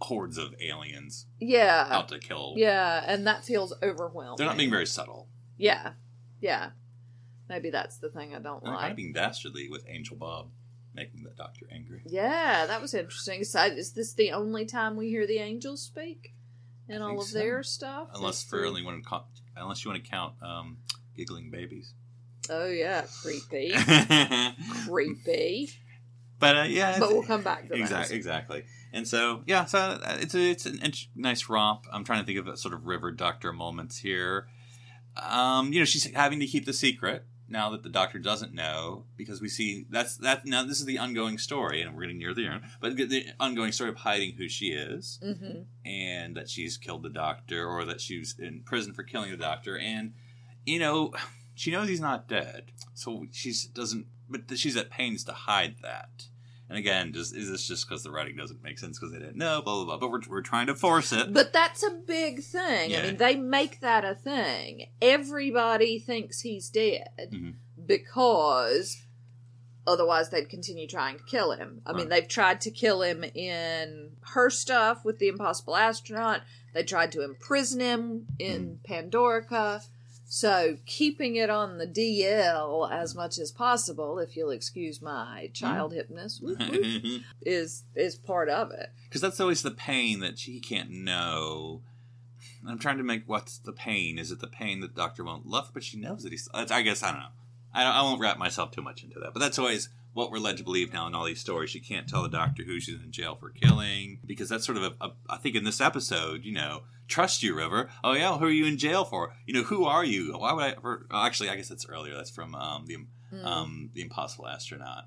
hordes of aliens Yeah. out to kill. Yeah, and that feels overwhelming. They're not being very subtle. Yeah. Yeah. Maybe that's the thing I don't They're kind like. of being dastardly with Angel Bob making the Doctor angry. Yeah, that was interesting. So, is this the only time we hear the angels speak in I all of so. their stuff? Unless for only one, unless you want to count um, giggling babies. Oh yeah, creepy, but creepy. uh, yeah, But we'll come back to that. exactly, exactly. And so yeah, so uh, it's a, it's an int- nice romp. I'm trying to think of a sort of River Doctor moments here. Um, you know, she's having to keep the secret now that the Doctor doesn't know because we see that's that now. This is the ongoing story, and we're getting near the end, but the ongoing story of hiding who she is hmm and that she's killed the doctor or that she's in prison for killing the doctor and you know she knows he's not dead so she's doesn't but she's at pains to hide that and again just is this just because the writing doesn't make sense because they didn't know blah blah blah but we're, we're trying to force it But that's a big thing. I Yeah. mean, they make that a thing. Everybody thinks he's dead Mhm. because otherwise they'd continue trying to kill him. I mean, they've tried to kill him in her stuff with the Impossible Astronaut. They tried to imprison him in Pandorica. So keeping it on the DL as much as possible, if you'll excuse my child whoop, whoop, mm-hmm. is is part of it. Because that's always the pain that she can't know. I'm trying to make what's the pain. Is it the pain that the doctor won't love but she knows that he's i guess i don't know. I, don't- I won't wrap myself too much into that but that's always what we're led to believe now in all these stories. She can't tell the doctor who she's in jail for killing because that's sort of a, a i think in this episode you know trust you river. Oh yeah who are you in jail for? You know who are you? Why would i ever, oh, actually i guess that's earlier. That's from um, the Mm. um, the impossible astronaut.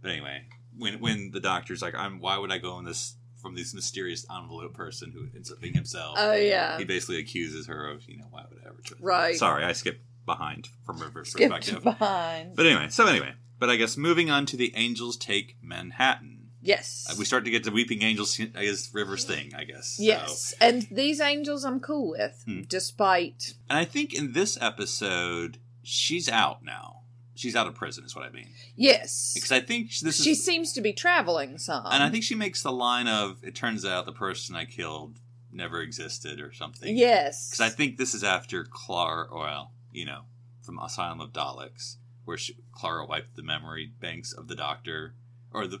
But anyway when when the doctor's like i'm why would i go in this from this mysterious envelope person who ends up being himself? Oh yeah, he basically accuses her of you know why would i ever trust right. sorry i skipped behind from river's Skipped perspective. behind. but anyway so anyway but i guess moving on to the angels take manhattan Yes. uh, we start to get the weeping angels i guess river's thing i guess So- Yes, and these angels I'm cool with, Hmm. despite. and i think in this episode she's out now she's out of prison is what i mean Yes, because i think this she is seems to be traveling some. And I think she makes the line of, "It turns out the person I killed never existed," or something. yes, Because I think this is after Clara, well, you know, from Asylum of Daleks, where she, Clara wiped the memory banks of the Doctor, or the,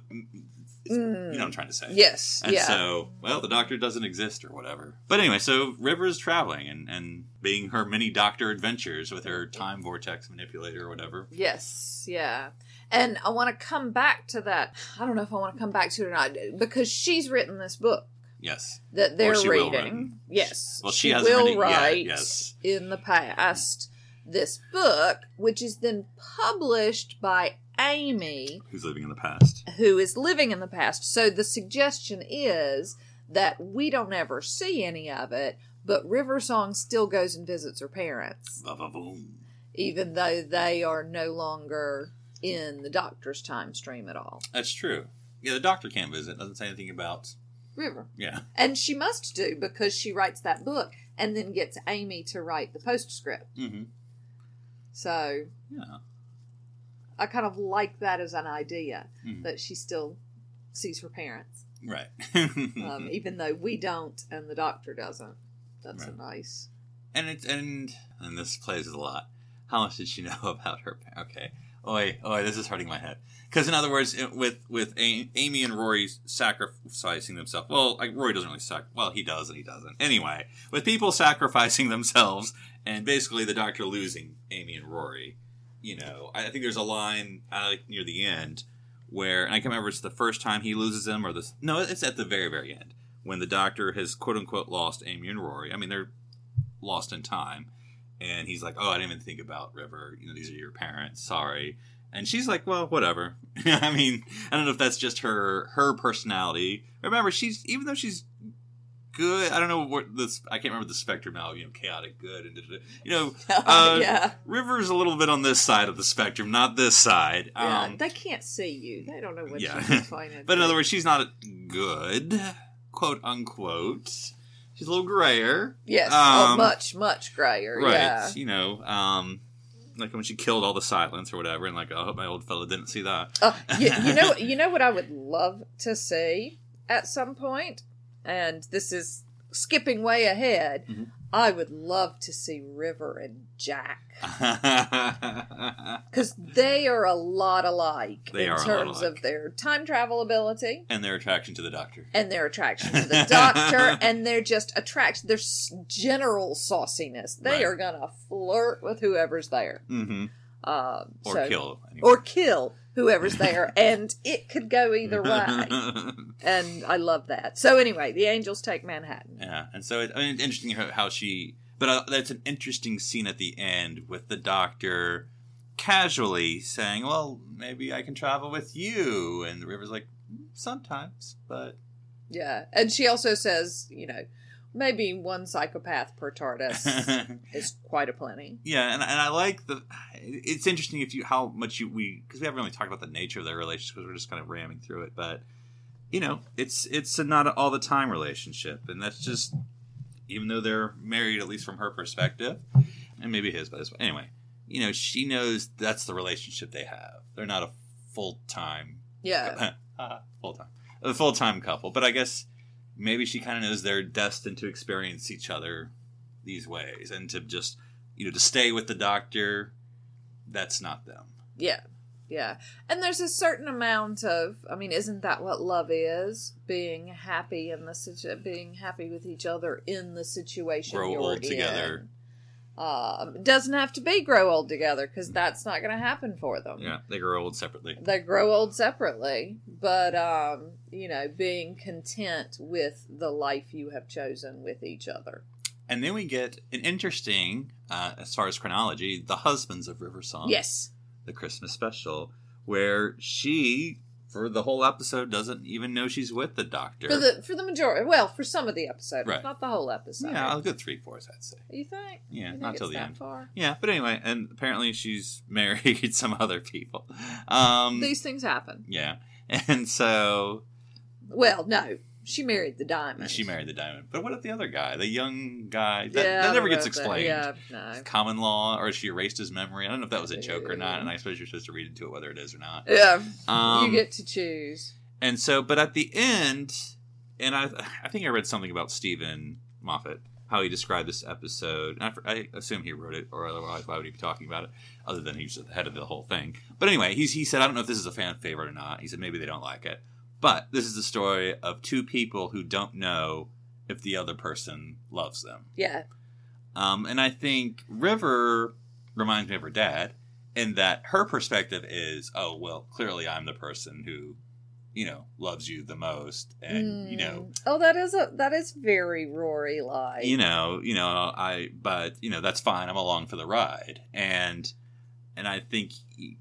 you know, what I'm trying to say. Mm. yes, And yeah, so, well, the Doctor doesn't exist or whatever. But anyway, so River is traveling and and being her mini Doctor adventures with her time vortex manipulator or whatever. yes, yeah. And I want to come back to that. I don't know if I want to come back to it or not because she's written this book Yes. that they're she reading. write. Yes, Well, she hasn't will written it yet, write yes. in the past this book, which is then published by Amy, Who's living in the past? who is living in the past. So the suggestion is that we don't ever see any of it, but River Song still goes and visits her parents, Va-va-voom. even though they are no longer in the doctor's time stream at all. That's true. Yeah, the doctor can't visit. Doesn't say anything about. River. Yeah, And she must do because she writes that book and then gets Amy to write the postscript. hmm So yeah, I kind of like that as an idea Mhm. that she still sees her parents, right. um, even though we don't and the doctor doesn't. That's a nice. and it's and and this plays a lot. How much did she know about her? Okay. Oi, oi, this is hurting my head. Because in other words, with with Amy and Rory sacrificing themselves. Well, like, Rory doesn't really sac. Well, he does and he doesn't. Anyway, with people sacrificing themselves and basically the Doctor losing Amy and Rory, you know, I think there's a line uh, near the end where, and I can't remember it's the first time he loses them or this. No, it's at the very very end when the Doctor has quote unquote lost Amy and Rory. I mean, they're lost in time. And he's like, "Oh, I didn't even think about River. You know, these are your parents. Sorry." And she's like, "Well, whatever." I mean, I don't know if that's just her her personality. Remember, she's even though she's good. I don't know what this. I can't remember the spectrum now. You know, chaotic good and you know, Uh, yeah. River's a little bit on this side of the spectrum, not this side. Yeah, Um, they can't see you. They don't know what Yeah. she's explaining. but in other words, she's not good, quote unquote. She's a little grayer. yes, oh, um, much, much grayer. right Yeah. you know um like when she killed all the silence or whatever and like i hope my old fella didn't see that Uh, you, you know, you know what I would love to see at some point, and this is skipping way ahead. Mm-hmm. I would love to see River and Jack because they are a lot alike They in terms alike. of their time travel ability and their attraction to the doctor. and their attraction to the doctor and their just attraction, their general sauciness. They Right. are gonna flirt with whoever's there, hmm um, Or so- kill. or kill whoever's there, and it could go either way. And I love that. So anyway, the angels take Manhattan. Yeah, and so it, I mean, interesting how, how she. But uh, that's an interesting scene at the end with the doctor casually saying, "Well, maybe I can travel with you," and the river's like, "Sometimes, but Yeah, and she also says, you know, maybe one psychopath per TARDIS is quite a plenty. yeah." And, and I like the. It's interesting if you how much you we because we haven't really talked about the nature of their relationship because we're just kind of ramming through it, but you know, it's it's a not all the time relationship, and that's just even though they're married, at least from her perspective, and maybe his, but anyway, you know, she knows that's the relationship they have. They're not a full time, Yeah, uh-huh. full time, a full time couple. But I guess maybe she kind of knows they're destined to experience each other these ways, and to just you know to stay with the doctor. That's not them. yeah, yeah. And there's a certain amount of, I mean, isn't that what love is? Being happy in the being happy with each other in the situation Grow old together. Um, doesn't have to be grow old together because that's not going to happen for them. Yeah, they grow old separately. they grow old separately but um you know being content with the life you have chosen with each other And then we get an interesting, uh, as far as chronology, the husbands of River Song. yes the Christmas special, where she, for the whole episode, doesn't even know she's with the doctor. for the for the majority well for some of the episode Right. not the whole episode yeah, a good three fourths, I'd say. you think Yeah, You think not till the that end. far? Yeah, but anyway, and apparently she's married some other people. Um, these things happen yeah, and so well no she married the diamond she married the diamond. But what about the other guy, the young guy, that, yeah, that never gets if that- explained? yeah no Common law, or she erased his memory. I don't know if that was a joke or not, and I suppose you're supposed to read into it whether it is or not. yeah Um, you get to choose And so, but at the end, and I, I think I read something about Steven Moffat, how he described this episode. And I, I assume he wrote it, or otherwise, why would he be talking about it, other than he's the head of the whole thing? But anyway, he's, he said, I don't know if this is a fan favorite or not. He said maybe they don't like it, but this is the story of two people who don't know if the other person loves them. yeah Um, and I think River reminds me of her dad, in that her perspective is, oh well, clearly I'm the person who, you know, loves you the most, and you know, Mm. oh that is a that is very rory like you know, you know, I, but you know, that's fine. I'm along for the ride, and and I think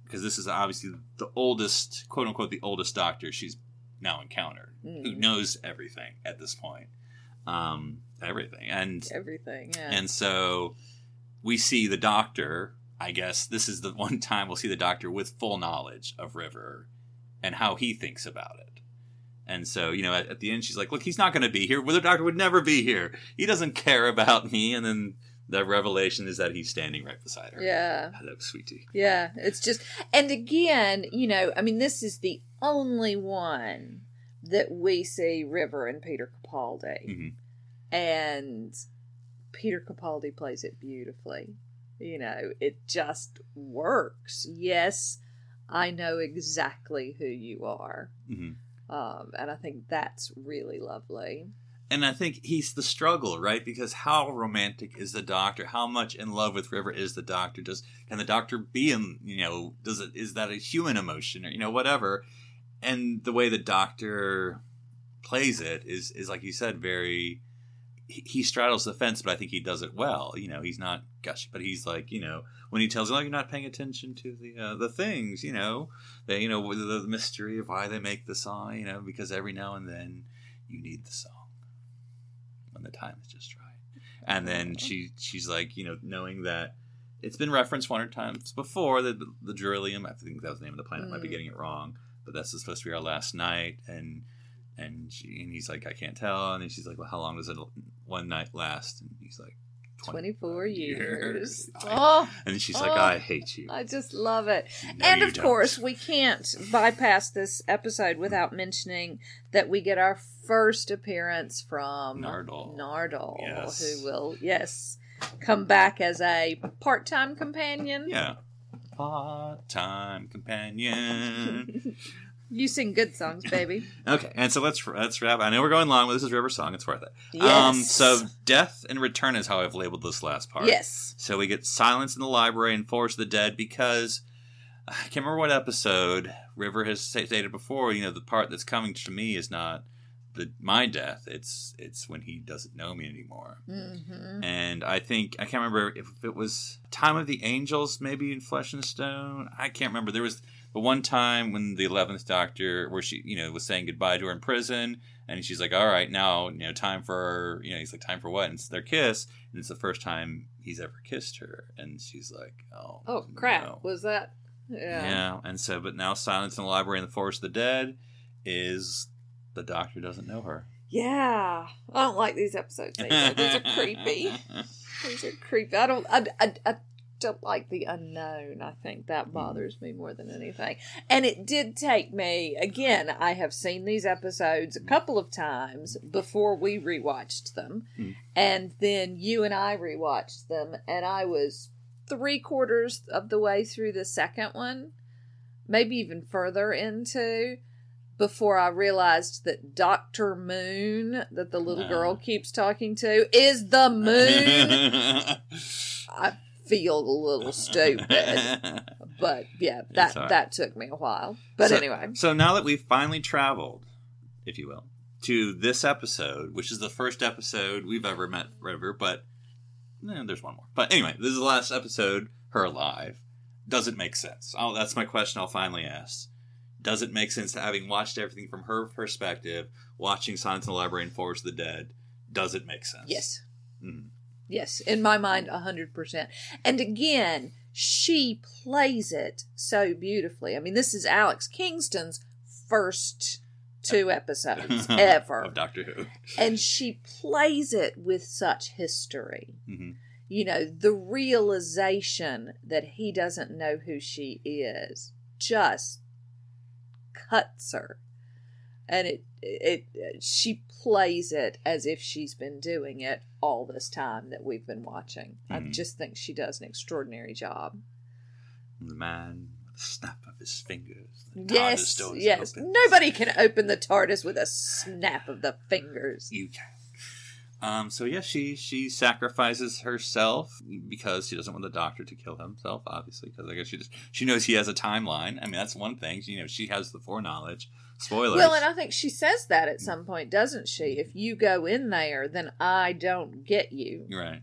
because this is obviously the oldest, quote unquote, the oldest doctor she's now encountered, who Mm. knows everything at this point, um, everything, and everything yeah and so we see the doctor. I guess this is the one time we'll see the doctor with full knowledge of River and how he thinks about it. And so, you know, at, at the end, she's like, "Look, he's not going to be here. Well, the doctor would never be here. He doesn't care about me." And then the revelation is that he's standing right beside her. yeah hello, sweetie. Yeah, it's just, and again, you know, I mean, this is the only one that we see River and Peter Capaldi, Mhm. and Peter Capaldi plays it beautifully. You know, it just works. Yes, I know exactly who you are, hmm um, and I think that's really lovely. And I think he's the struggle, right? Because how romantic is the doctor? How much in love with River is the doctor? Does can the doctor be in? You know, does it is that a human emotion or you know whatever? And the way the doctor plays it is is like you said, very. He straddles the fence, but I think he does it well. You know, he's not gushing, but he's like, you know, when he tells you, "Oh, you're not paying attention to the uh, the things," you know, the you know the, the mystery of why they make the song, you know, because every now and then you need the song the time is just right. And then she she's like, you know, knowing that it's been referenced one hundred times before the the Darillium. I think that was the name of the planet. Might be Mm. getting it wrong, but that's supposed to be our last night. And and she and he's like, I can't tell. And then she's like, Well, how long does it one night last? And he's like, 24 years. years. Oh, And she's like, Oh. I hate you. I just love it. No, and of don't. course, we can't bypass this episode without mentioning that we get our first appearance from Nardole. Nardole, Yes. who will, yes, come back as a part time companion. Yeah. Part-time companion. You sing good songs, baby. okay, and so let's let's wrap. I know we're going long, but this is River Song. It's worth it. Yes. Um, so death and return is how I've labeled this last part. yes. So we get silence in the library and Forest of the Dead because I can't remember what episode River has stated before. You know, the part that's coming to me is not the my death. It's it's when he doesn't know me anymore. hmm And I think I can't remember if it was Time of the Angels, maybe in Flesh and Stone. I can't remember. There was the one time when the eleventh Doctor, where she, you know, was saying goodbye to her in prison, and she's like, "All right, now, you know, time for," you know, he's like, "Time for what?" And it's their kiss, and it's the first time he's ever kissed her, and she's like, "Oh, Oh, crap. no." Was that? Yeah. Yeah, and so, but now Silence in the Library in the Forest of the Dead is the Doctor doesn't know her. Yeah. I don't like these episodes either. These are creepy. These are creepy. I don't. I, I, I don't like the unknown. I think that bothers me more than anything. And it did take me again. I have seen these episodes a couple of times before we rewatched them, Mm. and then you and I rewatched them, and I was three quarters of the way through the second one, maybe even further into. Before I realized that Dr. Moon, that the little Ah. girl keeps talking to, is the moon. I feel a little stupid, but yeah, that right. that took me a while. But So- anyway, So now that we've finally traveled, if you will, to this episode, which is the first episode we've ever met River, but eh, there's one more. But anyway, this is the last episode, her alive. Does it make sense? Oh, that's my question I'll finally ask. Does it make sense having watched everything from her perspective, watching Silence in the Library and Forest of the Dead? Does it make sense? yes, Mm. Yes, in my mind, a hundred percent. And again, she plays it so beautifully. I mean, this is Alex Kingston's first two episodes ever, of Doctor Who. and she plays it with such history. hmm you know, the realization that he doesn't know who she is just cuts her. And it, it, she plays it as if she's been doing it all this time that we've been watching. I Mhm. just think she does an extraordinary job. The man with the snap of his fingers. the Yes, TARDIS yes. open. Nobody can open the TARDIS with a snap of the fingers. you can. Um, so yeah, she she sacrifices herself because she doesn't want the doctor to kill himself. Obviously, because I guess she just she knows he has a timeline. I mean, that's one thing. You know, she has the foreknowledge. Spoilers. Well, and I think she says that at some point, doesn't she? If you go in there, then I don't get you. Right.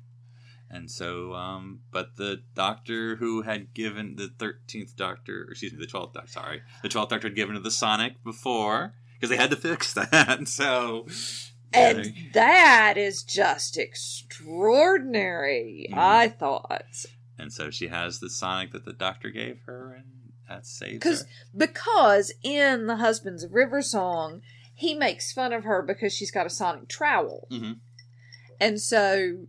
And so, um, but the doctor who had given the thirteenth doctor, or excuse me, the twelfth doctor, sorry, the twelfth doctor had given to the Sonic before because they had to fix that. so, And yeah, that is just extraordinary, Mhm. I thought. and so she has the Sonic that the doctor gave her, and that saves Because her. because in The Husbands of River Song, he makes fun of her because she's got a sonic trowel. Mhm. And so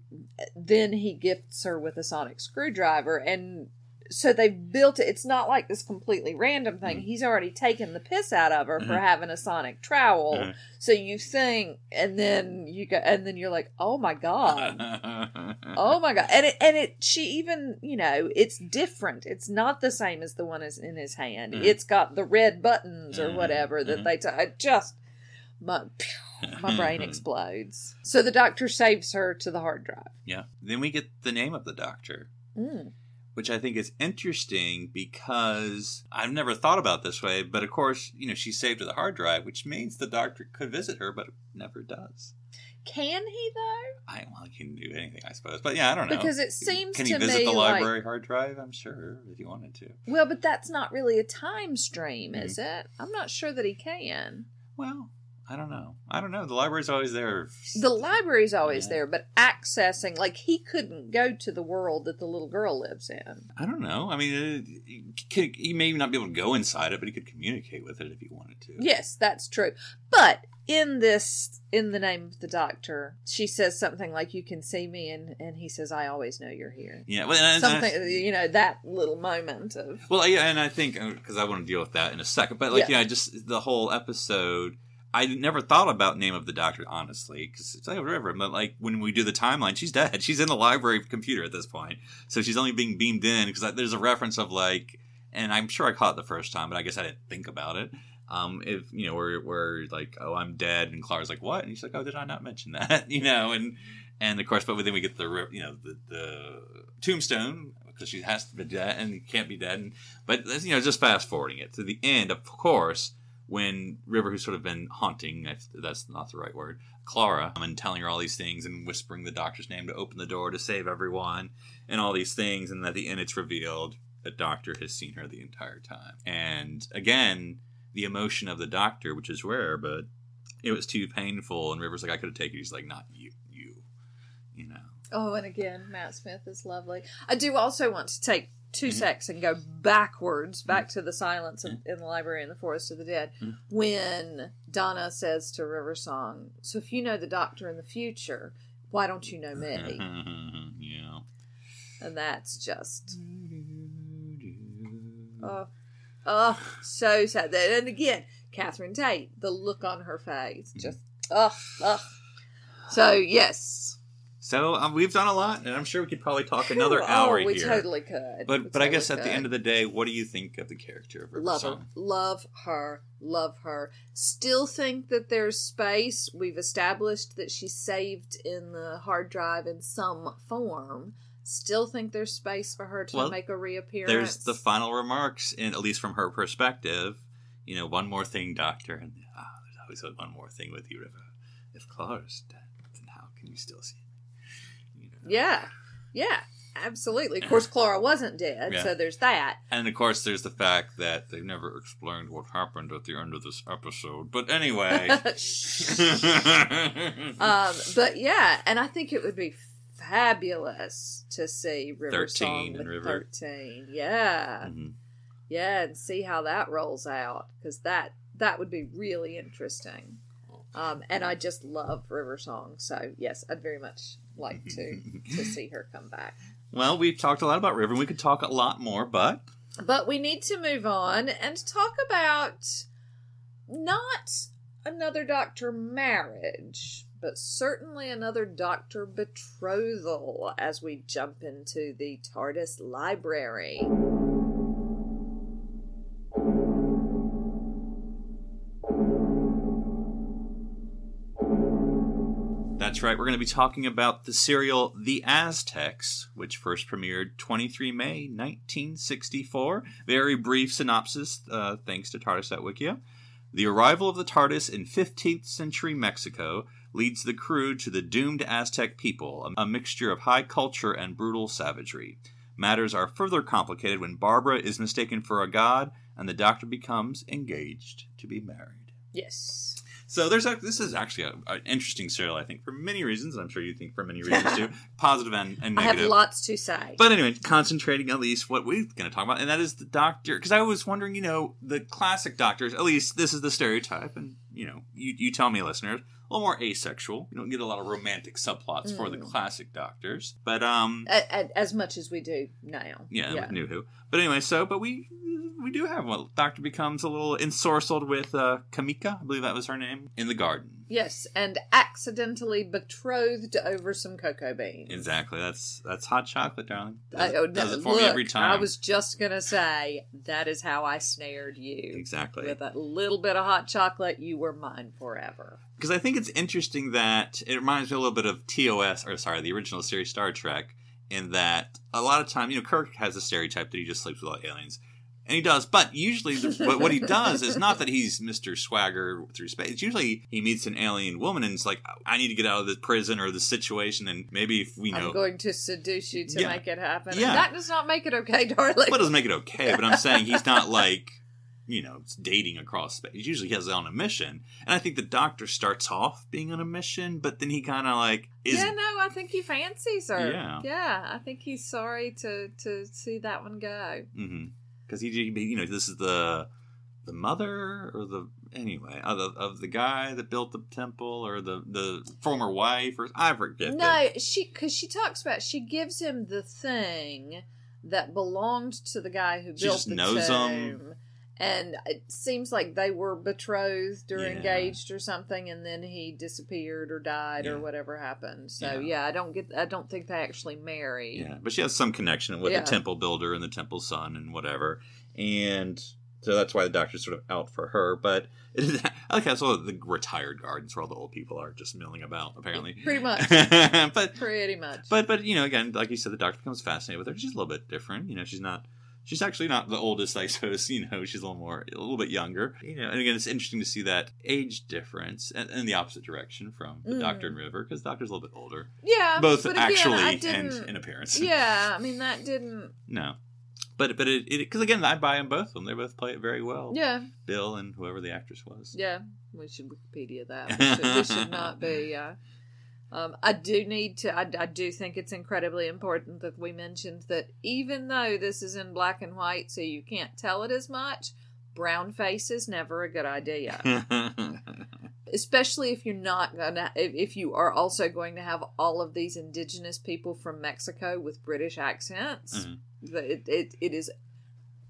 then he gifts her with a sonic screwdriver. And so they've built it. It's not like this completely random thing. Mhm. He's already taken the piss out of her for Mhm. having a sonic trowel. Mhm. So you think, and then you go, and then you're like, oh my God. Oh my god! And it, and it, she even, you know, it's different. It's not the same as the one is in his hand. Mhm. It's got the red buttons or Mhm, whatever that mhm. they. T- I just my my brain explodes. So the doctor saves her to the hard drive. Yeah. Then we get the name of the doctor, Mm. Which I think is interesting because I've never thought about this way. But of course, you know, she's saved to the hard drive, which means the doctor could visit her, but never does. Can he though? I well, he can do anything, I suppose. But yeah, I don't know. Because it seems can he visit the like- library hard drive? I'm sure if he wanted to. Well, but that's not really a time stream, is Mm-hmm. it? I'm not sure that he can. Well, I don't know. I don't know. The library's always there. The library's always Yeah. there, but accessing, like, he couldn't go to the world that the little girl lives in. I don't know. I mean, uh, he, could, he may not be able to go inside it, but he could communicate with it if he wanted to. Yes, that's true. But in this in the name of the doctor she says something like you can see me and and he says i always know you're here Yeah, well, something you know that little moment of Well, yeah, and I think because I want to deal with that in a second, but like, Yeah. yeah, just the whole episode. I never thought about name of the doctor honestly, because it's like whatever. But like when we do the timeline, she's dead. She's in the library computer at this point, so she's only being beamed in because there's a reference of like, and I'm sure I caught it the first time, but I guess I didn't think about it. Um, if you know, where where like, oh, I'm dead, and Clara's like, what? And he's like, oh, did I not mention that? you know, and and of course, but then we get the you know the the tombstone because she has to be dead and can't be dead. And, but you know, just fast forwarding it to the end, of course, when River, who's sort of been haunting, if that's not the right word, Clara, um, and telling her all these things and whispering the doctor's name to open the door to save everyone and all these things, and at the end it's revealed the doctor has seen her the entire time. And again, the emotion of the doctor, which is rare, but it was too painful. And River's like, I could have taken it. He's like, not you, you, you know. oh and again matt smith is lovely i do also want to take 2 Mhm. secs and go backwards back to the silence in, in the library in the forest of the dead Mhm. when donna says to river song so if you know the doctor in the future why don't you know me yeah. and that's just oh oh so sad That and again catherine tate the look on her face just oh, oh. so yes So um, we've done a lot, and I'm sure we could probably talk another oh, hour we here. totally could but We but I totally guess at the end of the day, what do you think of the character of River love her love her love her still think that there's space we've established that she's saved in the hard drive in some form still think there's space for her to Well, make a reappearance There's the final remarks, in at least from her perspective. You know, one more thing, Doctor, and ah, there's always one more thing with you, River. If Clara's dead, then how can you still see me? You know? Yeah. Yeah. Absolutely. Of course clara wasn't dead Yeah. so there's that. And of course, there's the fact that they've never explained what happened at the end of this episode. But anyway. um but yeah. And i think it would be fabulous to see river 13 song and with River. 13 yeah. Mhm. yeah and see how that rolls out because that that would be really interesting. Um and i just love river song so yes i'd very much like to to see her come back Well, we've talked a lot about River. We could talk a lot more, but but we need to move on and talk about not another doctor marriage but certainly another doctor betrothal as we jump into the tardis library right. We're going to be talking about the serial The Aztecs, which first premiered 23 May 1964. Very brief synopsis, uh, thanks to TARDIS at Wikia. The arrival of the TARDIS in 15th century Mexico leads the crew to the doomed Aztec people, a mixture of high culture and brutal savagery. Matters are further complicated when Barbara is mistaken for a god and the doctor becomes engaged to be married. yes So there's a, this is actually an interesting serial, I think, for many reasons. I'm sure you think for many reasons too, positive and, and i have negative. lots to say But anyway, concentrating at least what we're going to talk about, and that is the Doctor. Because I was wondering, you know, the classic Doctors. At least this is the stereotype, and you know, you you tell me, listeners, a little more asexual. You don't get a lot of romantic subplots for the Mm. classic Doctors. But um, A- a- as much as we do now yeah, with New Who. But anyway, so but we we do have one. Doctor becomes a little ensorcelled with uh, Cameca, I believe that was her name, in the garden. Yes, and accidentally betrothed over some cocoa beans. Exactly. That's that's hot chocolate, darling. I, Does, oh, does no, it for look, me every time. I was just gonna say that is how I snared you. exactly With a little bit of hot chocolate, you were mine forever. because I think it's interesting that it reminds me a little bit of TOS or sorry, the original series Star Trek. In that a lot of time, you know, Kirk has a stereotype that he just sleeps with all aliens. And he does, but usually the, what, what he does is not that he's Mr. Swagger through space. It's usually he meets an alien woman and it's like, I need to get out of this prison or this situation, and maybe if we know I'm going to seduce you to Yeah. make it happen. Yeah. And that does not make it okay, darling. Well, it doesn't make it okay, but I'm saying he's not like, you know, dating across space. He usually has on a mission. And I think the doctor starts off being on a mission, but then he kind of like is. yeah, no, I think he fancies her. Yeah. yeah. I think he's sorry to to see that one go. Mm-hmm. Because he, you know, this is the the mother or the anyway of the, of the guy that built the temple or the the former wife or I forget. No, she because she talks about she gives him the thing that belonged to the guy who She built just the knows tomb. And it seems like they were betrothed or Yeah. engaged or something, and then he disappeared or died Yeah. or whatever happened. So Yeah. yeah. I don't get. I don't think they actually married. Yeah, but she has some connection with the temple builder and the temple son and whatever, and so that's why the doctor's sort of out for her. But it I like how sort of the retired gardens where all the old people are just milling about, apparently. Pretty much. but Pretty much. but but you know, again, like you said, the doctor becomes fascinated with her. She's a little bit different. You know, she's not. She's actually not the oldest, I suppose. You know, she's a little more, a little bit younger. You know, and again, it's interesting to see that age difference and in the opposite direction from the Mm. Doctor and River, because Doctor's a little bit older, yeah, both again, actually and in appearance. Yeah, I mean that didn't. No, but but it because again, I buy them both of them. They both play it very well. Yeah, Bill and whoever the actress was. yeah. We should Wikipedia that. We should, we should not be. Uh, um, I do need to. I, I do think it's incredibly important that we mentioned that even though this is in black and white, so you can't tell it as much. Brown face is never a good idea, especially if you're not gonna. If, if you are also going to have all of these indigenous people from Mexico with British accents, Mhm. it, it it is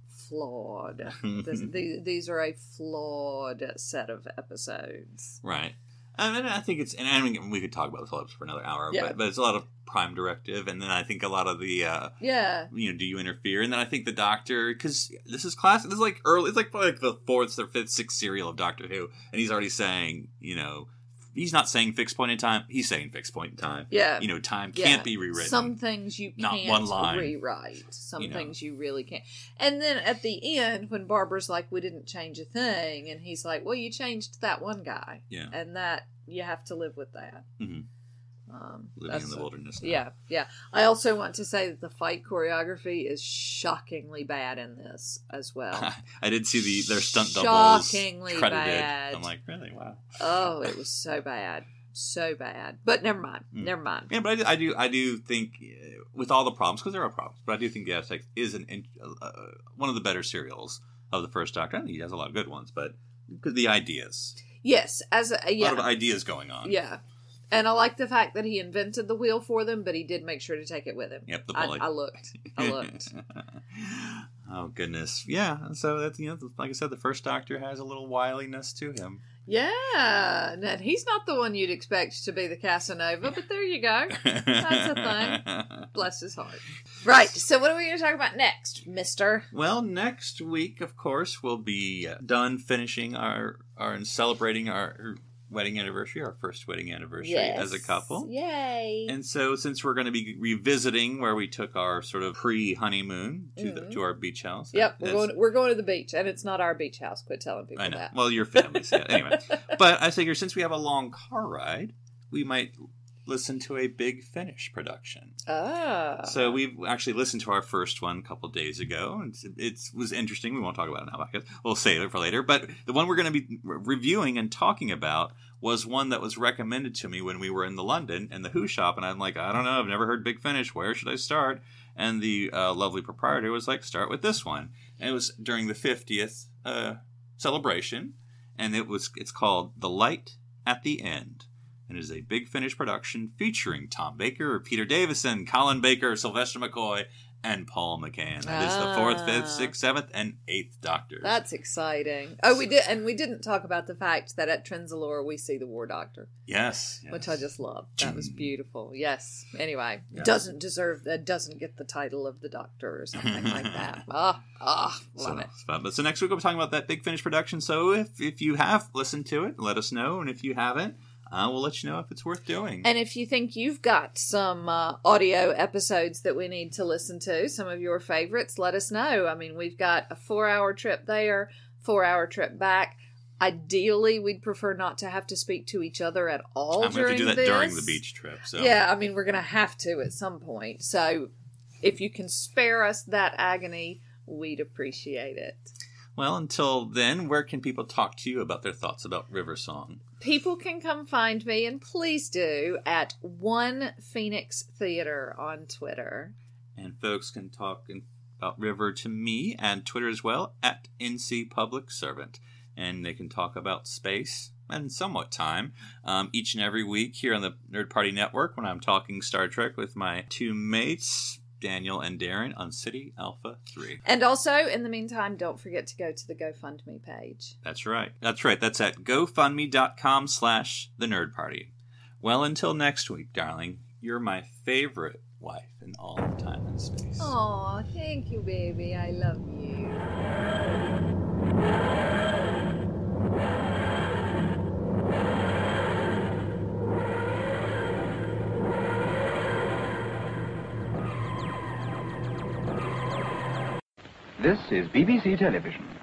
flawed. this, these, these are a flawed set of episodes. right. I mean, I think it's, and I mean, we could talk about the Phillips for another hour, Yeah. but, but it's a lot of Prime Directive, and then I think a lot of the, uh, Yeah, you know, do you interfere? And then I think the Doctor, because this is classic. This is like early. It's like probably like the fourth or fifth, sixth serial of Doctor Who, and he's already saying, you know, he's not saying fixed point in time. He's saying fixed point in time. yeah. You know, time Yeah. can't be rewritten. Some things you Not can't one line. rewrite. Some You know. things you really can't. And then at the end, when Barbara's like, "We didn't change a thing," and he's like, "Well, you changed that one guy, Yeah. and that you have to live with that." Mhm. Um, Living in the wilderness. now. Yeah, yeah. I also want to say that the fight choreography is shockingly bad in this as well. I did see the their stunt doubles Shockingly credited. bad. I'm like, really? Wow. oh, it was so bad, so bad. But never mind, Mm. never mind. Yeah, but I do, I do, I do think, uh, with all the problems, because there are problems, but I do think the Aztecs is an uh, one of the better serials of the first Doctor. I think he has a lot of good ones, but 'cause the ideas, Yes, as a, a lot of ideas going on. yeah. And I like the fact that he invented the wheel for them, but he did make sure to take it with him. Yep, the I, bully. I looked. I looked. oh goodness, yeah. So that's you know, like I said, the first Doctor has a little wiliness to him. Yeah, and he's not the one you'd expect to be the Casanova, but there you go. That's a thing. Bless his heart. Right. So, what are we going to talk about next, Mister? Well, next week, of course, we'll be done finishing our, our and celebrating our wedding anniversary, our first wedding anniversary as a couple. Yay! And so, since we're going to be revisiting where we took our sort of pre-honeymoon to the, Mhm. to our beach house, yep, we're going. We're going to the beach, and it's not our beach house. Quit telling people I know. that. Well, your family's yeah. Anyway, but I figure since we have a long car ride, we might listen to a Big Finish production. Ah. So we've actually listened to our first one a couple days ago, and it was interesting. We won't talk about it now. I guess we'll save it for later. But the one we're going to be re- reviewing and talking about was one that was recommended to me when we were in the London in the Who shop, and I'm like, I don't know, I've never heard Big Finish. Where should I start? And the uh, lovely proprietor was like, start with this one. And it was during the 50th uh, celebration, and it was it's called The Light at the End. And is a Big Finish production featuring Tom Baker, Peter Davison, Colin Baker, Sylvester McCoy, and Paul McGann. That is the fourth, fifth, Ah. sixth, seventh, and eighth Doctors. That's exciting. Oh, we did, and we didn't talk about the fact that at Trenzalore we see the War Doctor, yes, yes. which I just love. That was beautiful. Yes. Anyway, Yeah. doesn't deserve that. Doesn't get the title of the Doctor or something like that. Ah, ah, love so, it. So next week we'll be talking about that Big Finish production. So if if you have listened to it, let us know, and if you haven't, uh, we'll let you know if it's worth doing. And if you think you've got some uh, audio episodes that we need to listen to, some of your favorites, let us know. I mean, we've got a four hour trip there, four hour trip back. Ideally, we'd prefer not to have to speak to each other at all I'm going during to do that this. during the beach trip. So Yeah, I mean, we're going to have to at some point. So if you can spare us that agony, we'd appreciate it. Well, until then, where can people talk to you about their thoughts about River Song? People can come find me, and please do, at One Phoenix Theater on Twitter. And folks can talk about River to me and Twitter as well at NC Public Servant. And they can talk about space and somewhat time um, each and every week here on the Nerd Party Network when I'm talking Star Trek with my two mates, Daniel and Darren, on City Alpha 3. And also, in the meantime, don't forget to go to the GoFundMe page. That's right. That's right. That's at gofundme.com slash the nerd party. Well, until next week, darling, you're my favorite wife in all of time and space. Aw, thank you, baby. I love you. This is BBC Television.